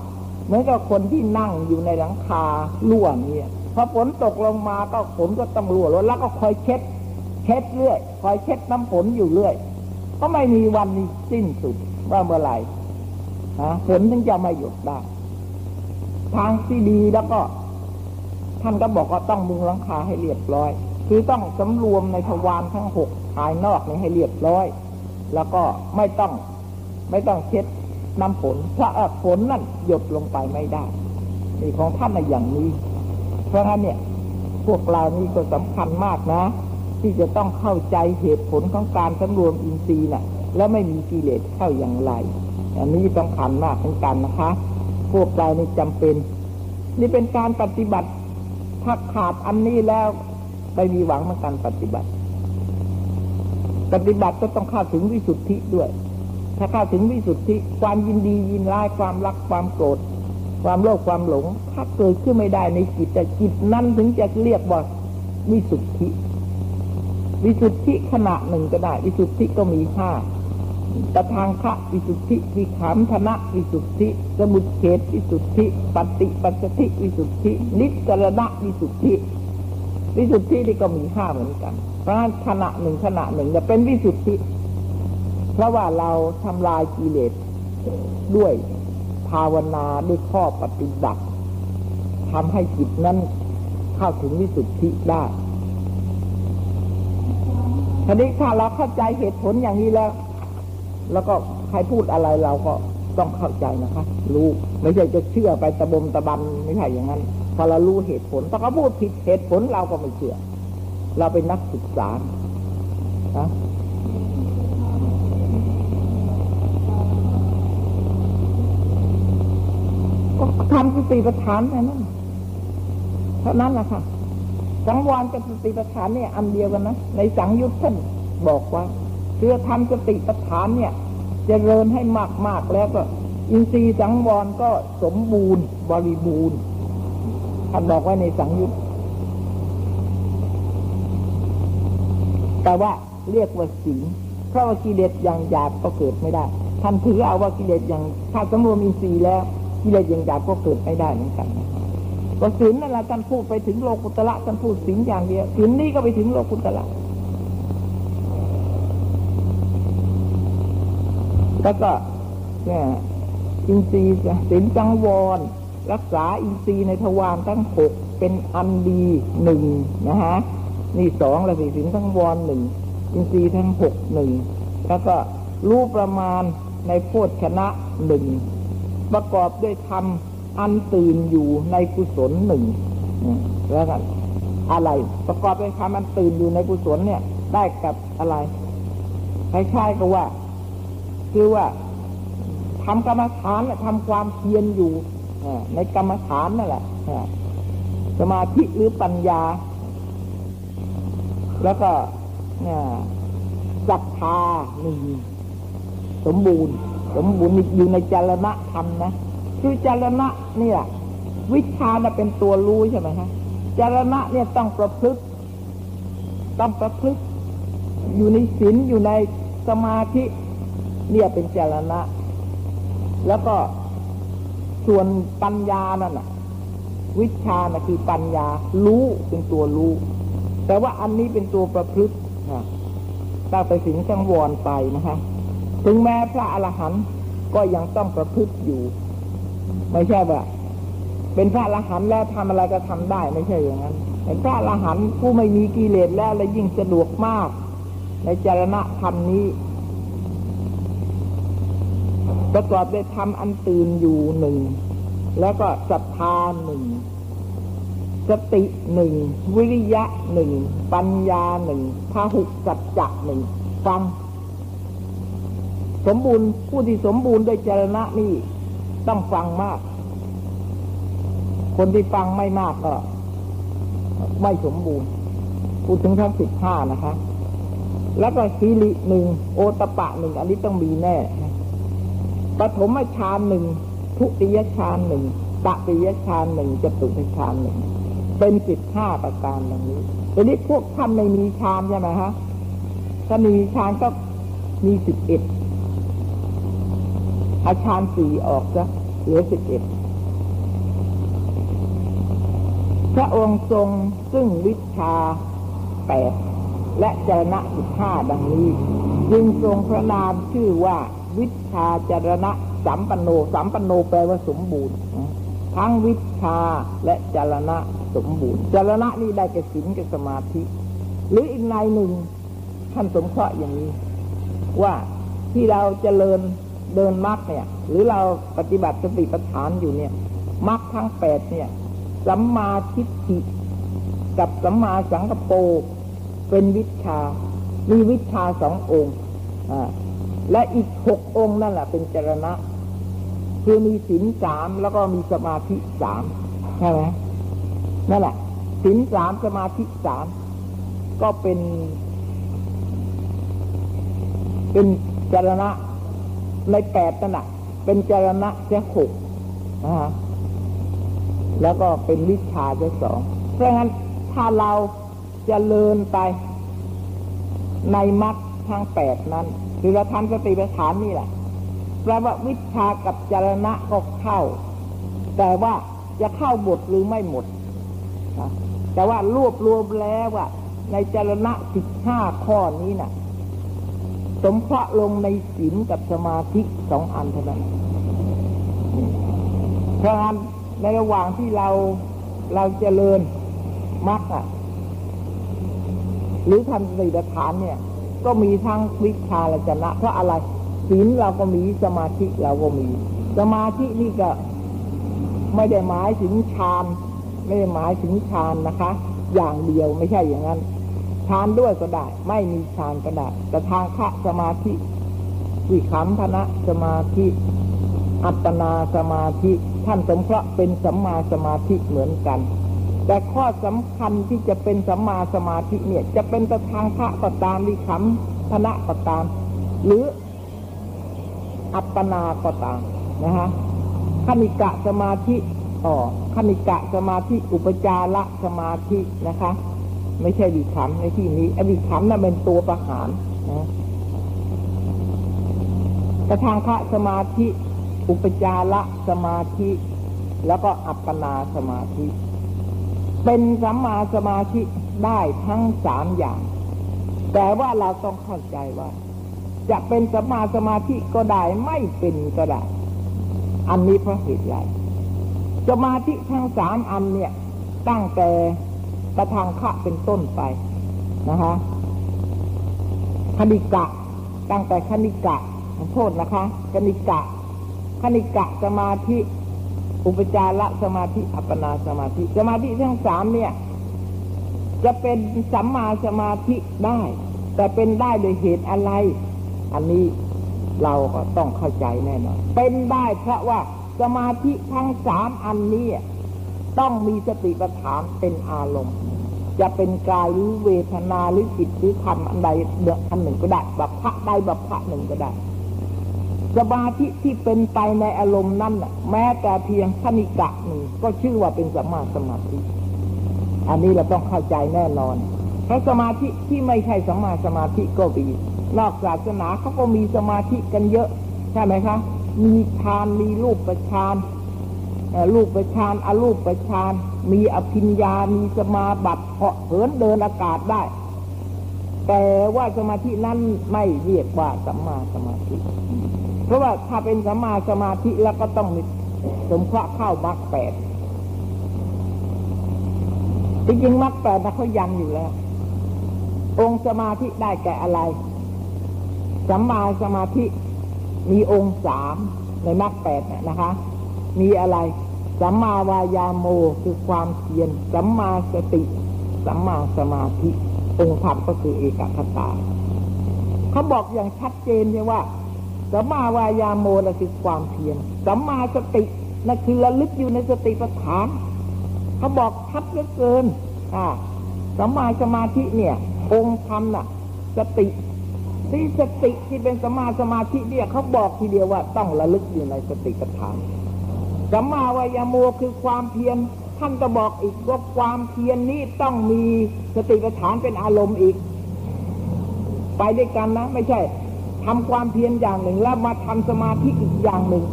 เหมือนกับคนที่นั่งอยู่ในหลังคารั่วเนี่ยพอฝนตกลงมาก็ฝนก็ต้องรั่วแล้วก็คอยเช็ด เช็ดเรื่อยคอยเช็ดน้ำฝนอยู่เรื่อย ก็ไม่มีวันสิ้นสุดว่าเมื่อไหร่ฮะฝนถึงจะไม่หยุดได้ทางที่ดีแล้วก็ ท่านก็บอกว่าต้องมุงหลังคาให้เรียบร้อย คือต้องสำรวมในทวารทั้งหกภายนอกนี้ให้เรียบร้อย แล้วก็ไม่ต้องไม่ต้องเช็ดน้ำฝนเพราะฝนนั่นหยดลงไปไม่ได้นี่ของท่านในอย่างนี้ เพราะงั้นเนี่ย พวกเรานี่ก็สำคัญมากนะ ที่จะต้องเข้าใจเหตุผลของการสำรวมอินทรีย์น่ะ แล้วไม่มีกิเลสเข้าอย่างไร อันนี้ต้องขันมากเหมือนกันนะคะ พวกเรานี่จำเป็น นี่เป็นการปฏิบัติถ้าขาดอันนี้แล้ว ไม่มีหวังในการปฏิบัติ ปฏิบัติก็ต้องเข้าถึงวิสุทธิด้วย ถ้าเข้าถึงวิสุทธิ ความยินดียินร้ายความรักความโกรธความโลภความหลง ถ้าเกิดขึ้นไม่ได้ในจิตแต่จิตนั้นถึงจะเรียกว่าวิสุทธิ วิสุทธิขณะหนึ่งก็ได้ วิสุทธิก็มีห้าตทางคะวิสุทธิวิขามธนะวิสุทธิ สมุทเฉตวิสุทธิ ปฏิปัสสธิวิสุทธิ นิสรณะวิสุทธิ วิสุทธินี่ก็มีห้าเหมือนกัน เพราะขณะหนึ่งขณะหนึ่งจะเป็นวิสุทธิ เพราะว่าเราทำลายกิเลสด้วยภาวนาด้วยข้อปฏิบัติทำให้จิตนั้นเข้าถึงวิสุทธิได้ทีนี้ถ้าเราเข้าใจเหตุผลอย่างนี้แล้ว แล้วก็ใครพูดอะไรเราก็ต้องเข้าใจนะคะ รู้ ไม่ใช่จะเชื่อไปตะบมตะบันไม่ใช่อย่างนั้น พอเรารู้เหตุผลถ้าเขาพูดผิดเหตุผลเราก็ไม่เชื่อ เราเป็นนักศึกษานะก็ทำสติปัฏฐานแค่นั้นเท่านั้นแหละค่ะสังวรกับสติปัฏฐานเนี่ยอันเดียวกันนะในสังยุตท่านบอกว่าเพื่อทำสติปัฏฐานเนี่ยจเจริญให้มากมากแล้วก็ อินทรีย์สังวรก็สมบูรณ์ บริบูรณ์ ท่านบอกไว้ในสังยุตแต่ว่าเรียกว่าศีลเพราะว่ากิเลสอย่างหยาบก็เกิดไม่ได้ ท่านถือเอาว่ากิเลสอย่างถ้าสมรวมอินทรีย์แล้วกิเลสอย่างหยาบก็เกิดไม่ได้เหมือนกันก็ศีลนั่นแหละท่านพูดไปถึงโลกุตละท่านพูดศีลอย่างเดียวศีลนี้ก็ไปถึงโลกุตละแล้วก็เนี่ยอินทรีย์ศีลจังวร รักษาอินทรีย์ในทวารทั้งหกเป็นอันดีหนึ่งนะฮะนี่สองละสี่ศีลทั้งวรหนึ่งอินทรีย์ทั้งหกหนึ่งแล้วก็รู้ประมาณในโพชชนะหนึ่งประกอบด้วยธรรมอันตื่นอยู่ในกุศลหนึ่งแล้วกันอะไรประกอบด้วยธรรมอันตื่นอยู่ในกุศลเนี่ย ได้กับอะไรคล้ายๆกับว่า คือว่าทำกรรมฐานทำความเพียรอยู่ ในกรรมฐานนั่นแหละสมาธิหรือปัญญา แล้วก็ศรัทธาหนึ่งสมบูรณ์ สมบูรณ์อยู่ในจารณะธรรมนะคือจารณะเนี่ย วิชาเป็นตัวรู้ใช่ไหมฮะจารณะเนี่ยต้องประพฤติต้องประพฤติอยู่ในศีลอยู่ในสมาธิ เนี่ยเป็นจารณะ แล้วก็ ส่วนปัญญานั่นน่ะ วิชานะคือปัญญา รู้เป็นตัวรู้ แต่ว่าอันนี้เป็นตัวประพฤติตั้งแต่สิ่งสังวรไปนะคะถึงแม้พระอรหันต์ก็ยังต้องประพฤติอยู่ ไม่ใช่ว่าเป็นพระอรหันต์แล้วทำอะไรก็ทำได้ไม่ใช่อย่างนั้นเป็นพระอรหันต์ผู้ไม่มีกิเลสแล้วและยิ่งสะดวกมาก ในจารณะธรรมนี้ ประกอบด้วยธรรมอันตื่นอยู่หนึ่ง แล้วก็ศรัทธาหนึ่ง สติหนึ่ง วิริยะหนึ่ง ปัญญาหนึ่งพาหุสัจจะหนึ่งฟัง สมบูรณ์ผู้ที่สมบูรณ์ด้วยจรณะนี่ต้องฟังมาก คนที่ฟังไม่มากก็ ไม่สมบูรณ์พูดถึงทั้งสิบห้านะคะ แล้วก็สีลิหนึ่งโอตปะหนึ่งอันนี้ต้องมีแน่ ปฐมฌานหนึ่งทุติยฌานหนึ่งตติยฌานหนึ่งจตุติฌานหนึ่งเป็นสิบห้าประการอย่างนี้ทีนี้พวกท่านไม่มีฌานใช่ไหมฮะถ้ามีฌานก็มีสิบเอ็ดอาชานสี่ออกจะเหลือสิบเอ็ดพระองค์ทรงซึ่งวิชาแปดและเจรณะสิบห้าดังนี้ จึงทรงพระนามชื่อว่า วิชาจรณะสัมปันโน สัมปันโนแปลว่าสมบูรณ์ ทั้งวิชาและจรณะสมบูรณ์ จรณะนี่ได้แก่ศีลกับสมาธิ หรืออีกในหนึ่งท่านสมเคราะห์อย่างนี้ ว่าที่เราเจริญเดินมรรคเนี่ย หรือเราปฏิบัติสติปัฏฐานอยู่เนี่ยมรรคทั้งแปดเนี่ยสัมมาทิฏฐิกับสัมมาสังกปรเป็นวิชา มีวิชาสององค์อ่า และอีกหกองค์นั่นแหละเป็นจรณะ คือมีศีลสามแล้วก็มีสมาธิสามใช่ไหมนั่นแหละศีลสามสมาธิสามก็เป็น เป็นจรณะในแปดนั่นแหละเป็นจรณะจะหกนะฮะแล้วก็เป็นวิชาจะสองเพราะงั้นถ้าเราจะเลินไปในมรรคทั้งแปดนั้น คือเราทำสติปัฏฐานนี่แหละแปลว่าวิชากับจรณะก็เข้า แต่ว่าจะเข้าหมดหรือไม่หมดนะแต่ว่ารวบรวมแล้วว่าในจรณะสิบห้าข้อนี้นะ่ะ สมเพราะห์ลงในศีลกับสมาธิสองอันเท่านั้นเพราะงั้นในระหว่างที่เราเราเจริญมรรคอะหรือทำสติปัฏฐานเนี่ย ก็มีทั้งวิชาละจนะ เพราะอะไรศีลเราก็มีสมาธิเราก็มี สมาธินี่ก็ไม่ได้หมายถึงฌานไม่ได้หมายถึงฌานนะคะ อย่างเดียวไม่ใช่อย่างนั้นฌานด้วยก็ได้ ไม่มีฌานก็ได้แต่ทางคะสมาธิวิคัมพนะสมาธิ อัปปนาสมาธิ ท่านสมเพราะเป็นสัมมาสมาธิเหมือนกัน แต่ข้อสำคัญที่จะเป็นสัมมาสมาธิเนี่ย จะเป็นต่ทางพระก็ตามวิคัมพนะก็ตาม หรืออัปปนาก็ตามนะฮะขณิกะสมาธิอ๋อขณิกะสมาธิอุปจาระสมาธินะคะ ไม่ใช่วิคัมในที่นี้อ้วิคัมน่ะเป็นตัวประหารนะต่ทางพระสมาธิ อุปจาระสมาธิ แล้วก็อัปปนาสมาธิ เป็นสัมมาสมาธิได้ทั้งสามอย่าง แต่ว่าเราต้องเข้าใจว่า จะเป็นสัมมาสมาธิก็ได้ไม่เป็นก็ได้ อันนี้เพราะเหตุไรสมาธิทั้งสามอันเนี่ย ตั้งแต่ประทางคะเป็นต้นไปนะคะคณิกะ ตั้งแต่คณิกะขอโทษนะคะคณิกะคณิกะสมาธิ อุปจารสมาธิอัปปนาสมาธิ สมาธิทั้งสามเนี่ย จะเป็นสัมมาสมาธิได้ แต่เป็นได้โดยเหตุอะไร อันนี้เราก็ต้องเข้าใจแน่นอนเป็นได้เพราะว่าสมาธิทั้งสามอันนี้ต้องมีสติปัฏฐานเป็นอารมณ์ จะเป็นกายหรือเวทนาหรือจิตหรือธรรมอันใดเดืออันหนึ่งก็ได้แบบพระใดแบบพระหนึ่งก็ได้ สมาธิที่เป็นไปในอารมณ์นั้นแม้แต่เพียงขณิกะหนึ่งก็ชื่อว่าเป็นสมาสมาธิ อันนี้เราต้องเข้าใจแน่นอน เพราะสมาธิที่ไม่ใช่สมาสมาธิก็มีนอกศาสนาเขาก็มีสมาธิกันเยอะใช่ไหมคะ มีฌานมีรูปประฌานรูปประฌานอรูปประฌานมีอภิญญา มีสมาบัติเหาะเหินเดินอากาศได้ แต่ว่าสมาธินั้นไม่เรียกว่าสัมมาสมาธิ เพราะว่าถ้าเป็นสัมมาสมาธิแล้วก็ต้องมีสมพระเข้ามรรคแปดจริงๆมรรคแปดนะเขายันอยู่แล้ว องค์สมาธิได้แก่อะไร สัมมาสมาธิมีองค์สามในมรรคแปดเนี่ยนะคะ มีอะไร สัมมาวายาโมคือความเพียร สัมมาสติ สัมมาสมาธิ องค์ธรรมก็คือเอกคตา เขาบอกอย่างชัดเจนเลยว่า สัมมาวายาโมนั่นคือความเพียรสัมมาสตินั่นคือระลึกอยู่ในสติปัฏฐานเขาบอกชัดเหลือเกิน อ่าสัมมาสมาธิเนี่ย องค์ธรรมน่ะ สติที่สติที่เป็นสมาสมาธิเนี่ยเขาบอกทีเดียวว่าต้องระลึกอยู่ในสติปัฏฐานสัมมาวายาโมคือความเพียรท่านก็บอกอีกว่าความเพียรนนี้ต้องมีสติปัฏฐานเป็นอารมณ์อีก ไปด้วยกันนะ ไม่ใช่ ทำความเพียรอย่างหนึ่ง แล้วมาทำสมาธิอีกอย่างหนึ่ง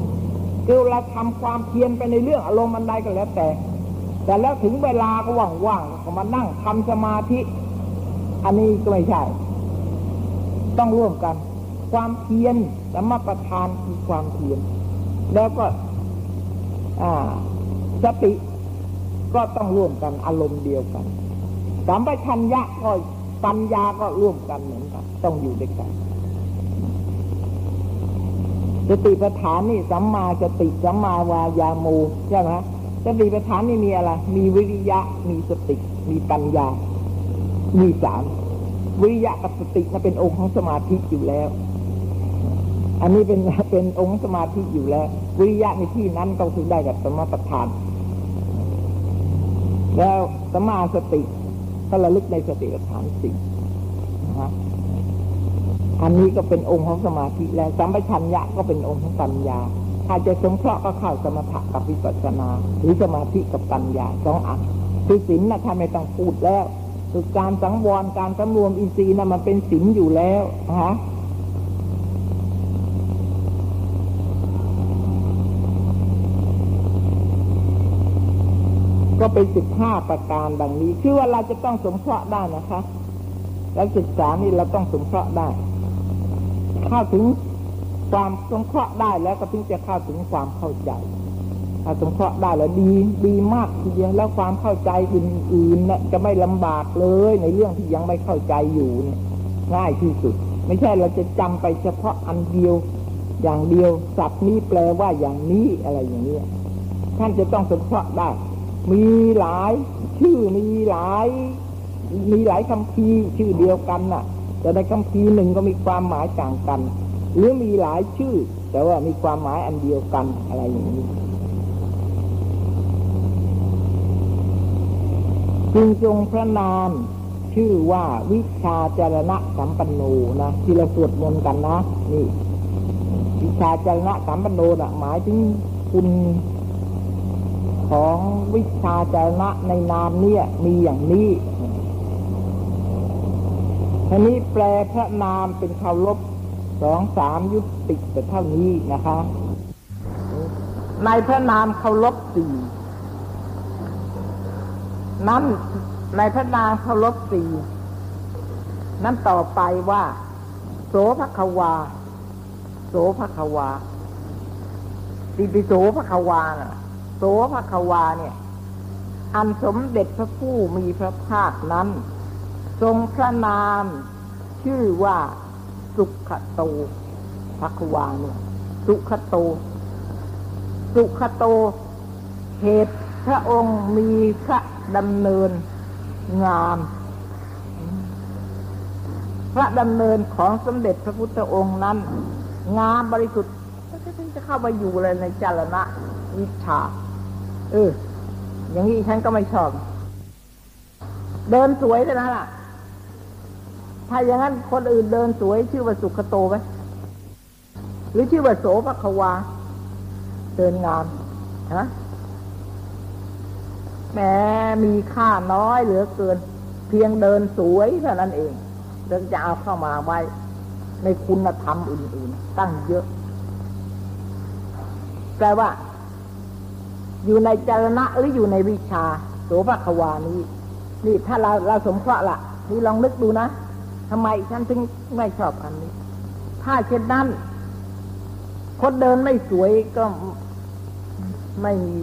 คือเราทำความเพียรไปในเรื่องอารมณ์อันใดก็แล้วแต่ แต่แล้วถึงเวลาก็ว่างๆก็มานั่งทำสมาธิ อันนี้ก็ไม่ใช่ ต้องร่วมกัน ความเพียรสมประทานคือความเพียรแล้วก็สติก็ต้องร่วมกันอารมณ์เดียวกันสัมปชัญญะก็ปัญญาก็ร่วมกันเหมือนกันต้องอยู่ด้วยกัน สติปัฏฐานนี่สัมมาสติสัมมาวายามูใช่ไหมสติปัฏฐานนี่มีอะไร มีวิริยะ มีสติ มีปัญญา มีสามวิริยะกับสตินั่นเป็นองค์ของสมาธิอยู่แล้ว อันนี้เป็นเป็นองค์สมาธิอยู่แล้ว วิริยะในที่นั้นต้องถึงได้กับสมาปัฏฐาน แล้วสมาสติก็ระลึกในสติปัฏฐานสี่นะฮะ อันนี้ก็เป็นองค์ของสมาธิแล้วสัมปชัญญะก็เป็นองค์ของปัญญา ถ้าจะสงเคราะห์ก็เข้าสมถะกับวิปัสสนา หรือสมาธิกับปัญญาสองอันคือศีลนะท่านไม่ต้องพูดแล้วคือการสังวรการสำรวมอินทรีย์นะมันเป็นศีลอยู่แล้วนะฮะก็เป็นสิบห้าประการดังนี้ คือว่าเราจะต้องสงเคราะห์ได้นะคะ แล้วศึกษานี่เราต้องสงเคราะห์ได้ ข้าถึงความสงเคราะห์ได้แล้วก็ถึงจะเข้าถึงความเข้าใจถ้าสงเคราะห์ได้แล้วดีดีมากทีเดียวแล้วความเข้าใจอื่นๆนะจะไม่ลำบากเลย ในเรื่องที่ยังไม่เข้าใจอยู่เนี่ยง่ายที่สุด ไม่ใช่เราจะจำไปเฉพาะอันเดียว อย่างเดียวศัพท์นี้แปลว่าอย่างนี้อะไรอย่างนี้ท่านจะต้องสงเคราะห์ได้ มีหลายชื่อมีหลาย มีหลายคำพีชื่อเดียวกันน่ะ แต่ในคำพีหนึ่งก็มีความหมายต่างกัน หรือมีหลายชื่อ แต่ว่ามีความหมายอันเดียวกันอะไรอย่างนี้จึงจงพระนามชื่อว่าวิชาจารณะสัมปันโนนะที่เราสวดมนต์กันนะนี่วิชาจารณะสัมปันโนนะหมายถึงคุณของวิชาจารณะในนามเนี่ยมีอย่างนี้ ทีนี้แปลพระนามเป็นคำลบสองสามยุติแต่เท่านี้นะคะ ในพระนามเคารพสี่นั้นในพระนามเคารพสี่นั้นต่อไปว่า โสภควา โสภควาติปิโสภควาน่ะ โสภควาเนี่ย อันสมเด็จพระผู้มีพระภาคนั้น ทรงพระนาม ชื่อว่าสุขโตภควาเนี่ยสุขโต สุขโต เหตุพระองค์มีพระดำเนินงาม พระดำเนินของสมเด็จพระพุทธองค์นั้น งามบริสุทธิ์จะเข้ามาอยู่เลยในจารณะวิชาเอออย่างนี้ฉันก็ไม่ชอบ เดินสวยเลยนะล่ะ ถ้าอย่างนั้นคนอื่นเดินสวย ชื่อว่าสุขโตไหมหรือชื่อว่าโสภควา เดินงามฮะแม้มีค่าน้อยเหลือเกิน เพียงเดินสวยเท่านั้นเองเราจะเอาเข้ามาไว้ ในคุณธรรมอื่น ๆ ตั้งเยอะแปลว่า อยู่ในจรณะหรืออยู่ในวิชา โสภควานี้ นี่ถ้าเราเราสมเคราะห์ละนี่ลองนึกดูนะ ทำไมฉันถึงไม่ชอบอันนี้ ถ้าเช่นนั้นคนเดินไม่สวยก็ไม่มี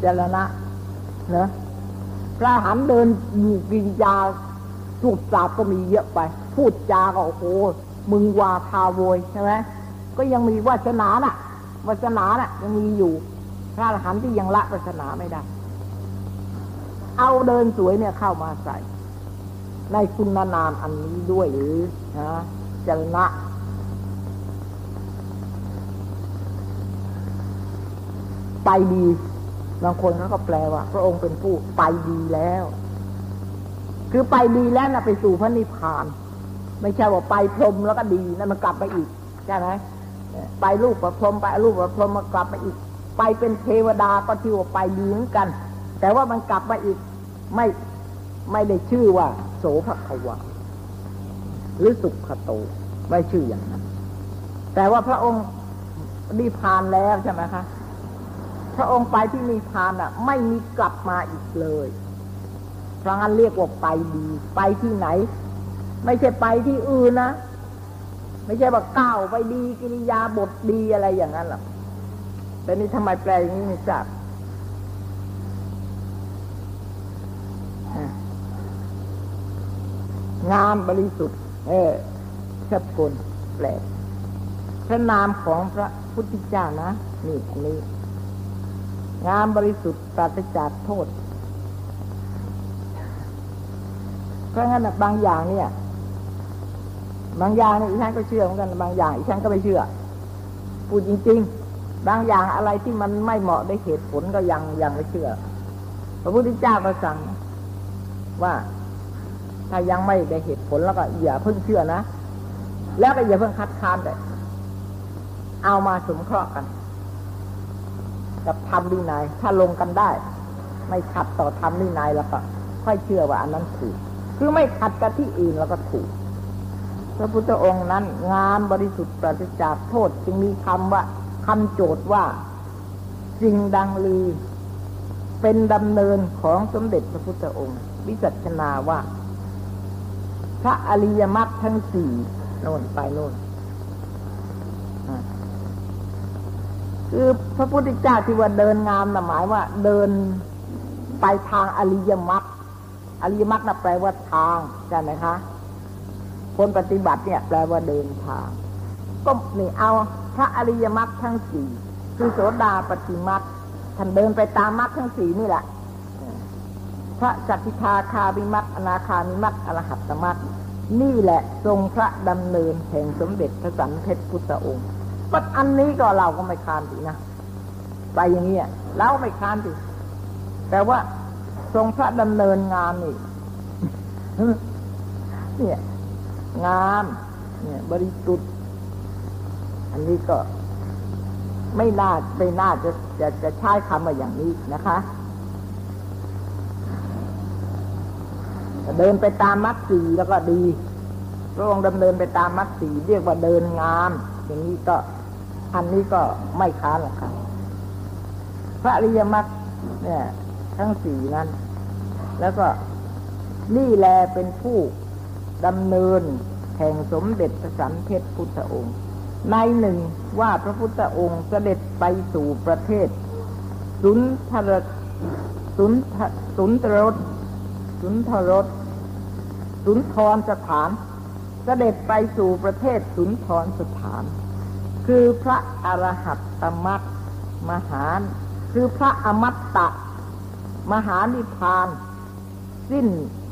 เจรณะนะพระหันเดินอยู่กินยาสูบสาบก็มีเยอะไป พูดจาก็โอ้โหมึงวาพาโวยใช่ไหมก็ยังมีวาสนาน่ะวาสนาน่ะ ยังมีอยู่ พระหันต์ที่ยังละวาสนาไม่ได้ เอาเดินสวยเนี่ยเข้ามาใส่ ในคุณนามอันนี้ด้วยหรือนะจรณะไปดี บางคนเขาก็แปลว่า พระองค์เป็นผู้ไปดีแล้ว คือไปดีแล้วนะไปสู่พระนิพพาน ไม่ใช่ว่าไปพรมแล้วก็ดีนั่นมันกลับไปอีกใช่ไหมไปรูปประพรมไปรูปประพรมมากลับไปอีก ไปเป็นเทวดาก็ที่ว่าไปดีเหมือนกัน แต่ว่ามันกลับมาอีก ไม่ ไม่ได้ชื่อว่า โสภควาหรือสุขโต ไม่ชื่ออย่างนั้น แต่ว่าพระองค์นิพพานแล้วใช่ไหมคะ พระองค์ไปที่นิพพานอะ ไม่มีกลับมาอีกเลยเพราะงั้นเรียกว่าไปดี ไปที่ไหน ไม่ใช่ไปที่อื่นนะไม่ใช่ว่าก้าวไปดีกิริยาบทดีอะไรอย่างนั้นหรอกแต่นี่ทำไมแปลอย่างนี้ไม่ทราบ งามบริสุทธิ์ เออชับกลแปลกพระนามของพระพุทธเจ้านะนี่อันนี้ งามบริสุทธิ์ปราศจากโทษ เพราะงั้นบางอย่างเนี่ย บางอย่างเนี่ยอีฉันก็เชื่อเหมือนกัน บางอย่างอีฉันก็ไม่เชื่อ พูดจริง ๆ บางอย่างอะไรที่มันไม่เหมาะได้เหตุผลก็ยังยังไม่เชื่อ พระพุทธเจ้าก็สั่งว่า ถ้ายังไม่ได้เหตุผลแล้วก็อย่าเพิ่งเชื่อนะ แล้วก็อย่าเพิ่งคัดค้านเลยเอามาสมเคราะห์กัน กับทำวินัยถ้าลงกันได้ ไม่ขัดต่อทำวินัยแล้วก็ ค่อยเชื่อว่าอันนั้นถูก คือไม่ขัดกับที่อื่นแล้วก็ถูก พระพุทธองค์นั้น งามบริสุทธิ์ปราศจากโทษจึงมีคำว่าคำโจทย์ว่าสิ่งดังลือเป็นดำเนินของสมเด็จพระพุทธองค์ วิจัชนาว่า พระอริยมรรคทั้งสี่โน่นไปโน่นคือพระพุทธเจ้าที่ว่าเดินงามนะหมายว่า เดินไปทางอริยมรรคอริยมรรคนะแปลว่าทางใช่ไหมคะคนปฏิบัติเนี่ยแปลว่าเดินทาง ก็นี่เอาพระอริยมรรคทั้งสี่คือโสดาปฏิมรรคท่านเดินไปตามมรรคทั้งสี่นี่แหละ พระสัติทาคาบิมัคอนาคามิมัคอรหัตตมัคนี่แหละทรงพระดำเนินแห่งสมเด็จพระสันเพชรพุทธองค์ปัดอันนี้ก็เราก็ไม่คานสินะไปอย่างนี้เราไม่คานสิแต่ว่าทรงพระดำเนินงานนี่เนี่ยงามเนี่ย บริสุทธิ์อันนี้ก็ไม่น่าไม่น่าจะจะจะใช้คำว่าอย่างนี้นะคะ เดินไปตามมัดสีแล้วก็ดีพระองค์ดำเนินไปตามมัดสีเรียกว่าเดินงาม อย่างนี้ก็อันนี้ก็ไม่ค้านหรอกครับ พระริยมรรคเนี่ย ทั้งสี่นั้น แล้วก็นี่แลเป็นผู้ดำเนินแห่งสมเด็จพระสันเพชพุทธองค์ ในหนึ่งว่าพระพุทธองค์เสด็จไปสู่ประเทศ สุนทรสุนทสุนทรส สุนทรสสุนทรสถานเสด็จไปสู่ประเทศสุนทรสถาน คือพระอรหัตตมัตมหาคือพระอมัตตะ มหานิพาน สิ้น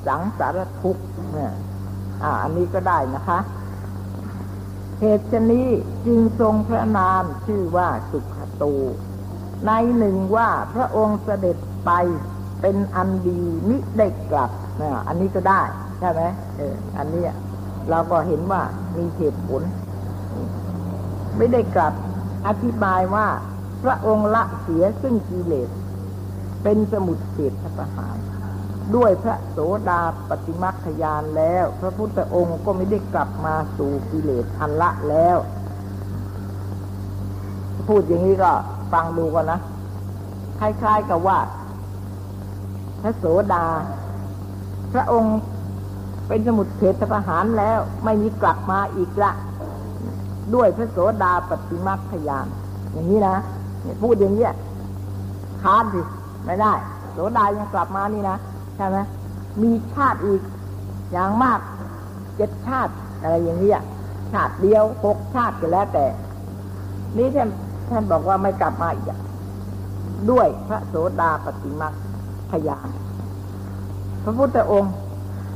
สังสารทุกข์เนี่ยอ่า อันนี้ก็ได้นะคะเหตุชนี้จึงทรงพระนามชื่อว่าสุขตู ในหนึ่งว่าพระองค์เสด็จไป เป็นอันดีมิได้กลับนะอันนี้ก็ได้ใช่ไหมเออ อันนี้เราก็เห็นว่ามีเหตุผล ไม่ได้กลับอธิบายว่า พระองค์ละเสียซึ่งกิเลส เป็นสมุดเฉดประหาร ด้วยพระโสดาปฏิมัคยานแล้ว พระพุทธองค์ก็ไม่ได้กลับมาสู่กิเลสอันละแล้ว พูดอย่างนี้ก็ฟังดูกันนะคล้ายๆกับว่า ระโสดา พระองค์เป็นสมุดเฉทประหารแล้วไม่มีกลับมาอีกละ ด้วยพระโสดาปฏิมาขยานอย่างนี้นะเนี่ยพูดอย่างนี้ค้านสิไม่ได้ โสดายังกลับมานี่นะใช่ไหมมีชาติอีกอย่างมากเจ็ดชาติอะไรอย่างนี้ชาติเดียวหกชาติก็แล้วแต่ นี่ท่านท่านบอกว่าไม่กลับมาอีกด้วยพระโสดาปฏิมา พยานพระพุทธองค์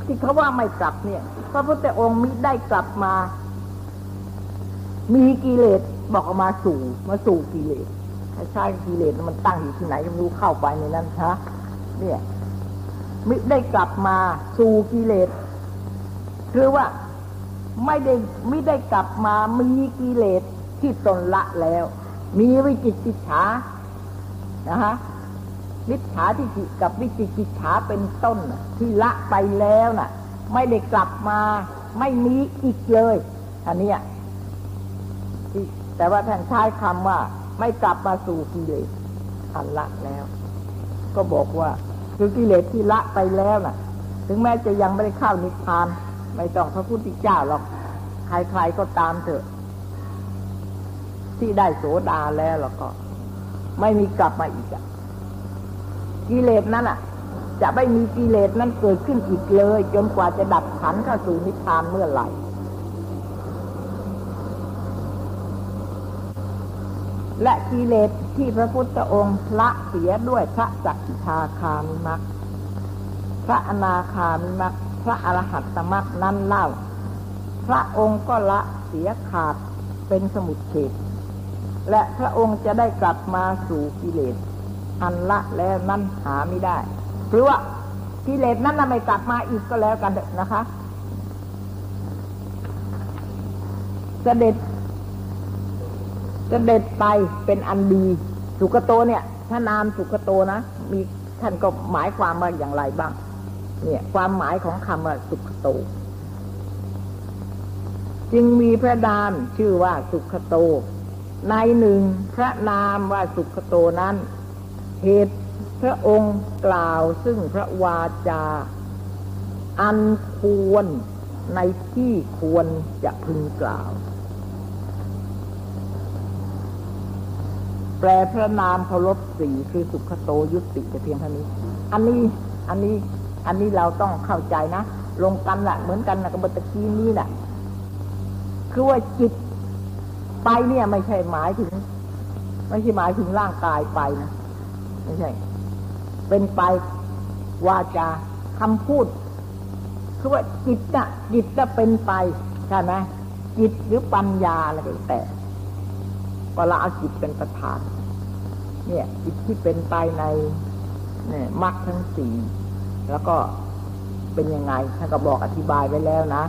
ที่เขาว่าไม่กลับเนี่ย พระพุทธองค์มิได้กลับมา มีกิเลสบอกออกมาสู่มาสู่กิเลสถ้าใช่กิเลสมันตั้งอยู่ที่ไหนไม่รู้เข้าไปในนั้นฮะเนี่ยมิได้กลับมาสู่กิเลสคือว่าไม่ได้ไม่ได้กลับมามีกิเลสที่ตนละแล้ว มีวิจิตติฉานะฮะ มิจฉาทิฏฐิกับวิจิกิจฉาเป็นต้นที่ละไปแล้วน่ะ ไม่ได้กลับมาไม่มีอีกเลยอันนี้แต่ว่าท่านใช้คำว่า ไม่กลับมาสู่กิเลสอันละแล้ว ก็บอกว่าคือกิเลสที่ละไปแล้วน่ะ ถึงแม้จะยังไม่ได้เข้านิพพาน ไม่ต้องพระพุทธเจ้าหรอกใครๆก็ตามเถอะ ที่ได้โสดาแล้วแล้วก็ ไม่มีกลับมาอีกอะ กิเลสนั้นอะ จะไม่มีกิเลสนั้นเกิดขึ้นอีกเลย จนกว่าจะดับขันเข้าสู่นิพพานเมื่อไหร่และกิเลสที่พระพุทธองค์ละเสียด้วยพระจักขิทาคามิมักพระอนาคามิมักพระอรหัตตมักนั้นเล่า พระองค์ก็ละเสียขาดเป็นสมุดเฉดและพระองค์จะได้กลับมาสู่กิเลส อันละแล้วนั้นหาไม่ได้หรือว่ากิเลสนั้นน่ะไม่กลับมาอีกก็แล้วกันนะคะเสด็จเสด็จไปเป็นอันดี สุกโตเนี่ยถ้านามสุกโตนะมีท่านก็หมายความว่าอย่างไรบ้าง เนี่ย ความหมายของคำว่าสุขโต จึงมีพระดามชื่อว่าสุขโต ในหนึ่งพระนามว่าสุขโตนั้น เหตุพระองค์กล่าวซึ่งพระวาจา อันควรในที่ควรจะพึงกล่าว แปลพระนามเคารพสีคือสุขโตยุติแต่เพียงเท่านี้ อันนี้อันนี้อันนี้เราต้องเข้าใจนะลงกันแหละเหมือนกันนะกับตะกี้นี้แหละคือว่าจิตไปเนี่ยไม่ใช่หมายถึง ไม่ใช่หมายถึงร่างกายไปนะ ไม่ใช่ เป็นไปวาจาคำพูด คือว่าจิตน่ะจิตจะเป็นไปใช่ไหมจิตหรือปัญญาอะไรก็แต่ก็ละอาจิตเป็นประธาน เนี่ย จิตที่เป็นไปในเนี่ยมรรคทั้งสี่แล้วก็เป็นยังไงท่านก็บอกอธิบายไว้แล้วนะ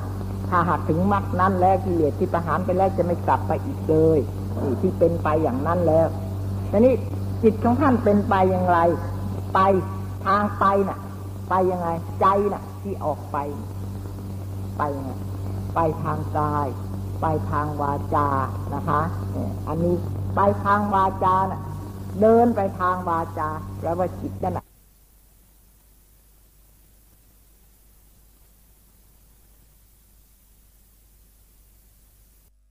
ถ้าหากถึงมรรคนั้นแล้วกิเลสที่ประหารไปแล้วจะไม่กลับไปอีกเลยนี่ที่เป็นไปอย่างนั้นแล้วทีนี้ จิตของท่านเป็นไปอย่างไร ไปทางไปน่ะ ไปยังไง ใจน่ะ ที่ออกไป ไปยังไงไปทางกาย ไปทางวาจานะคะเนี่ยอันนี้ไปทางวาจาน่ะ เดินไปทางวาจาแปลว่าจิตนั่นน่ะ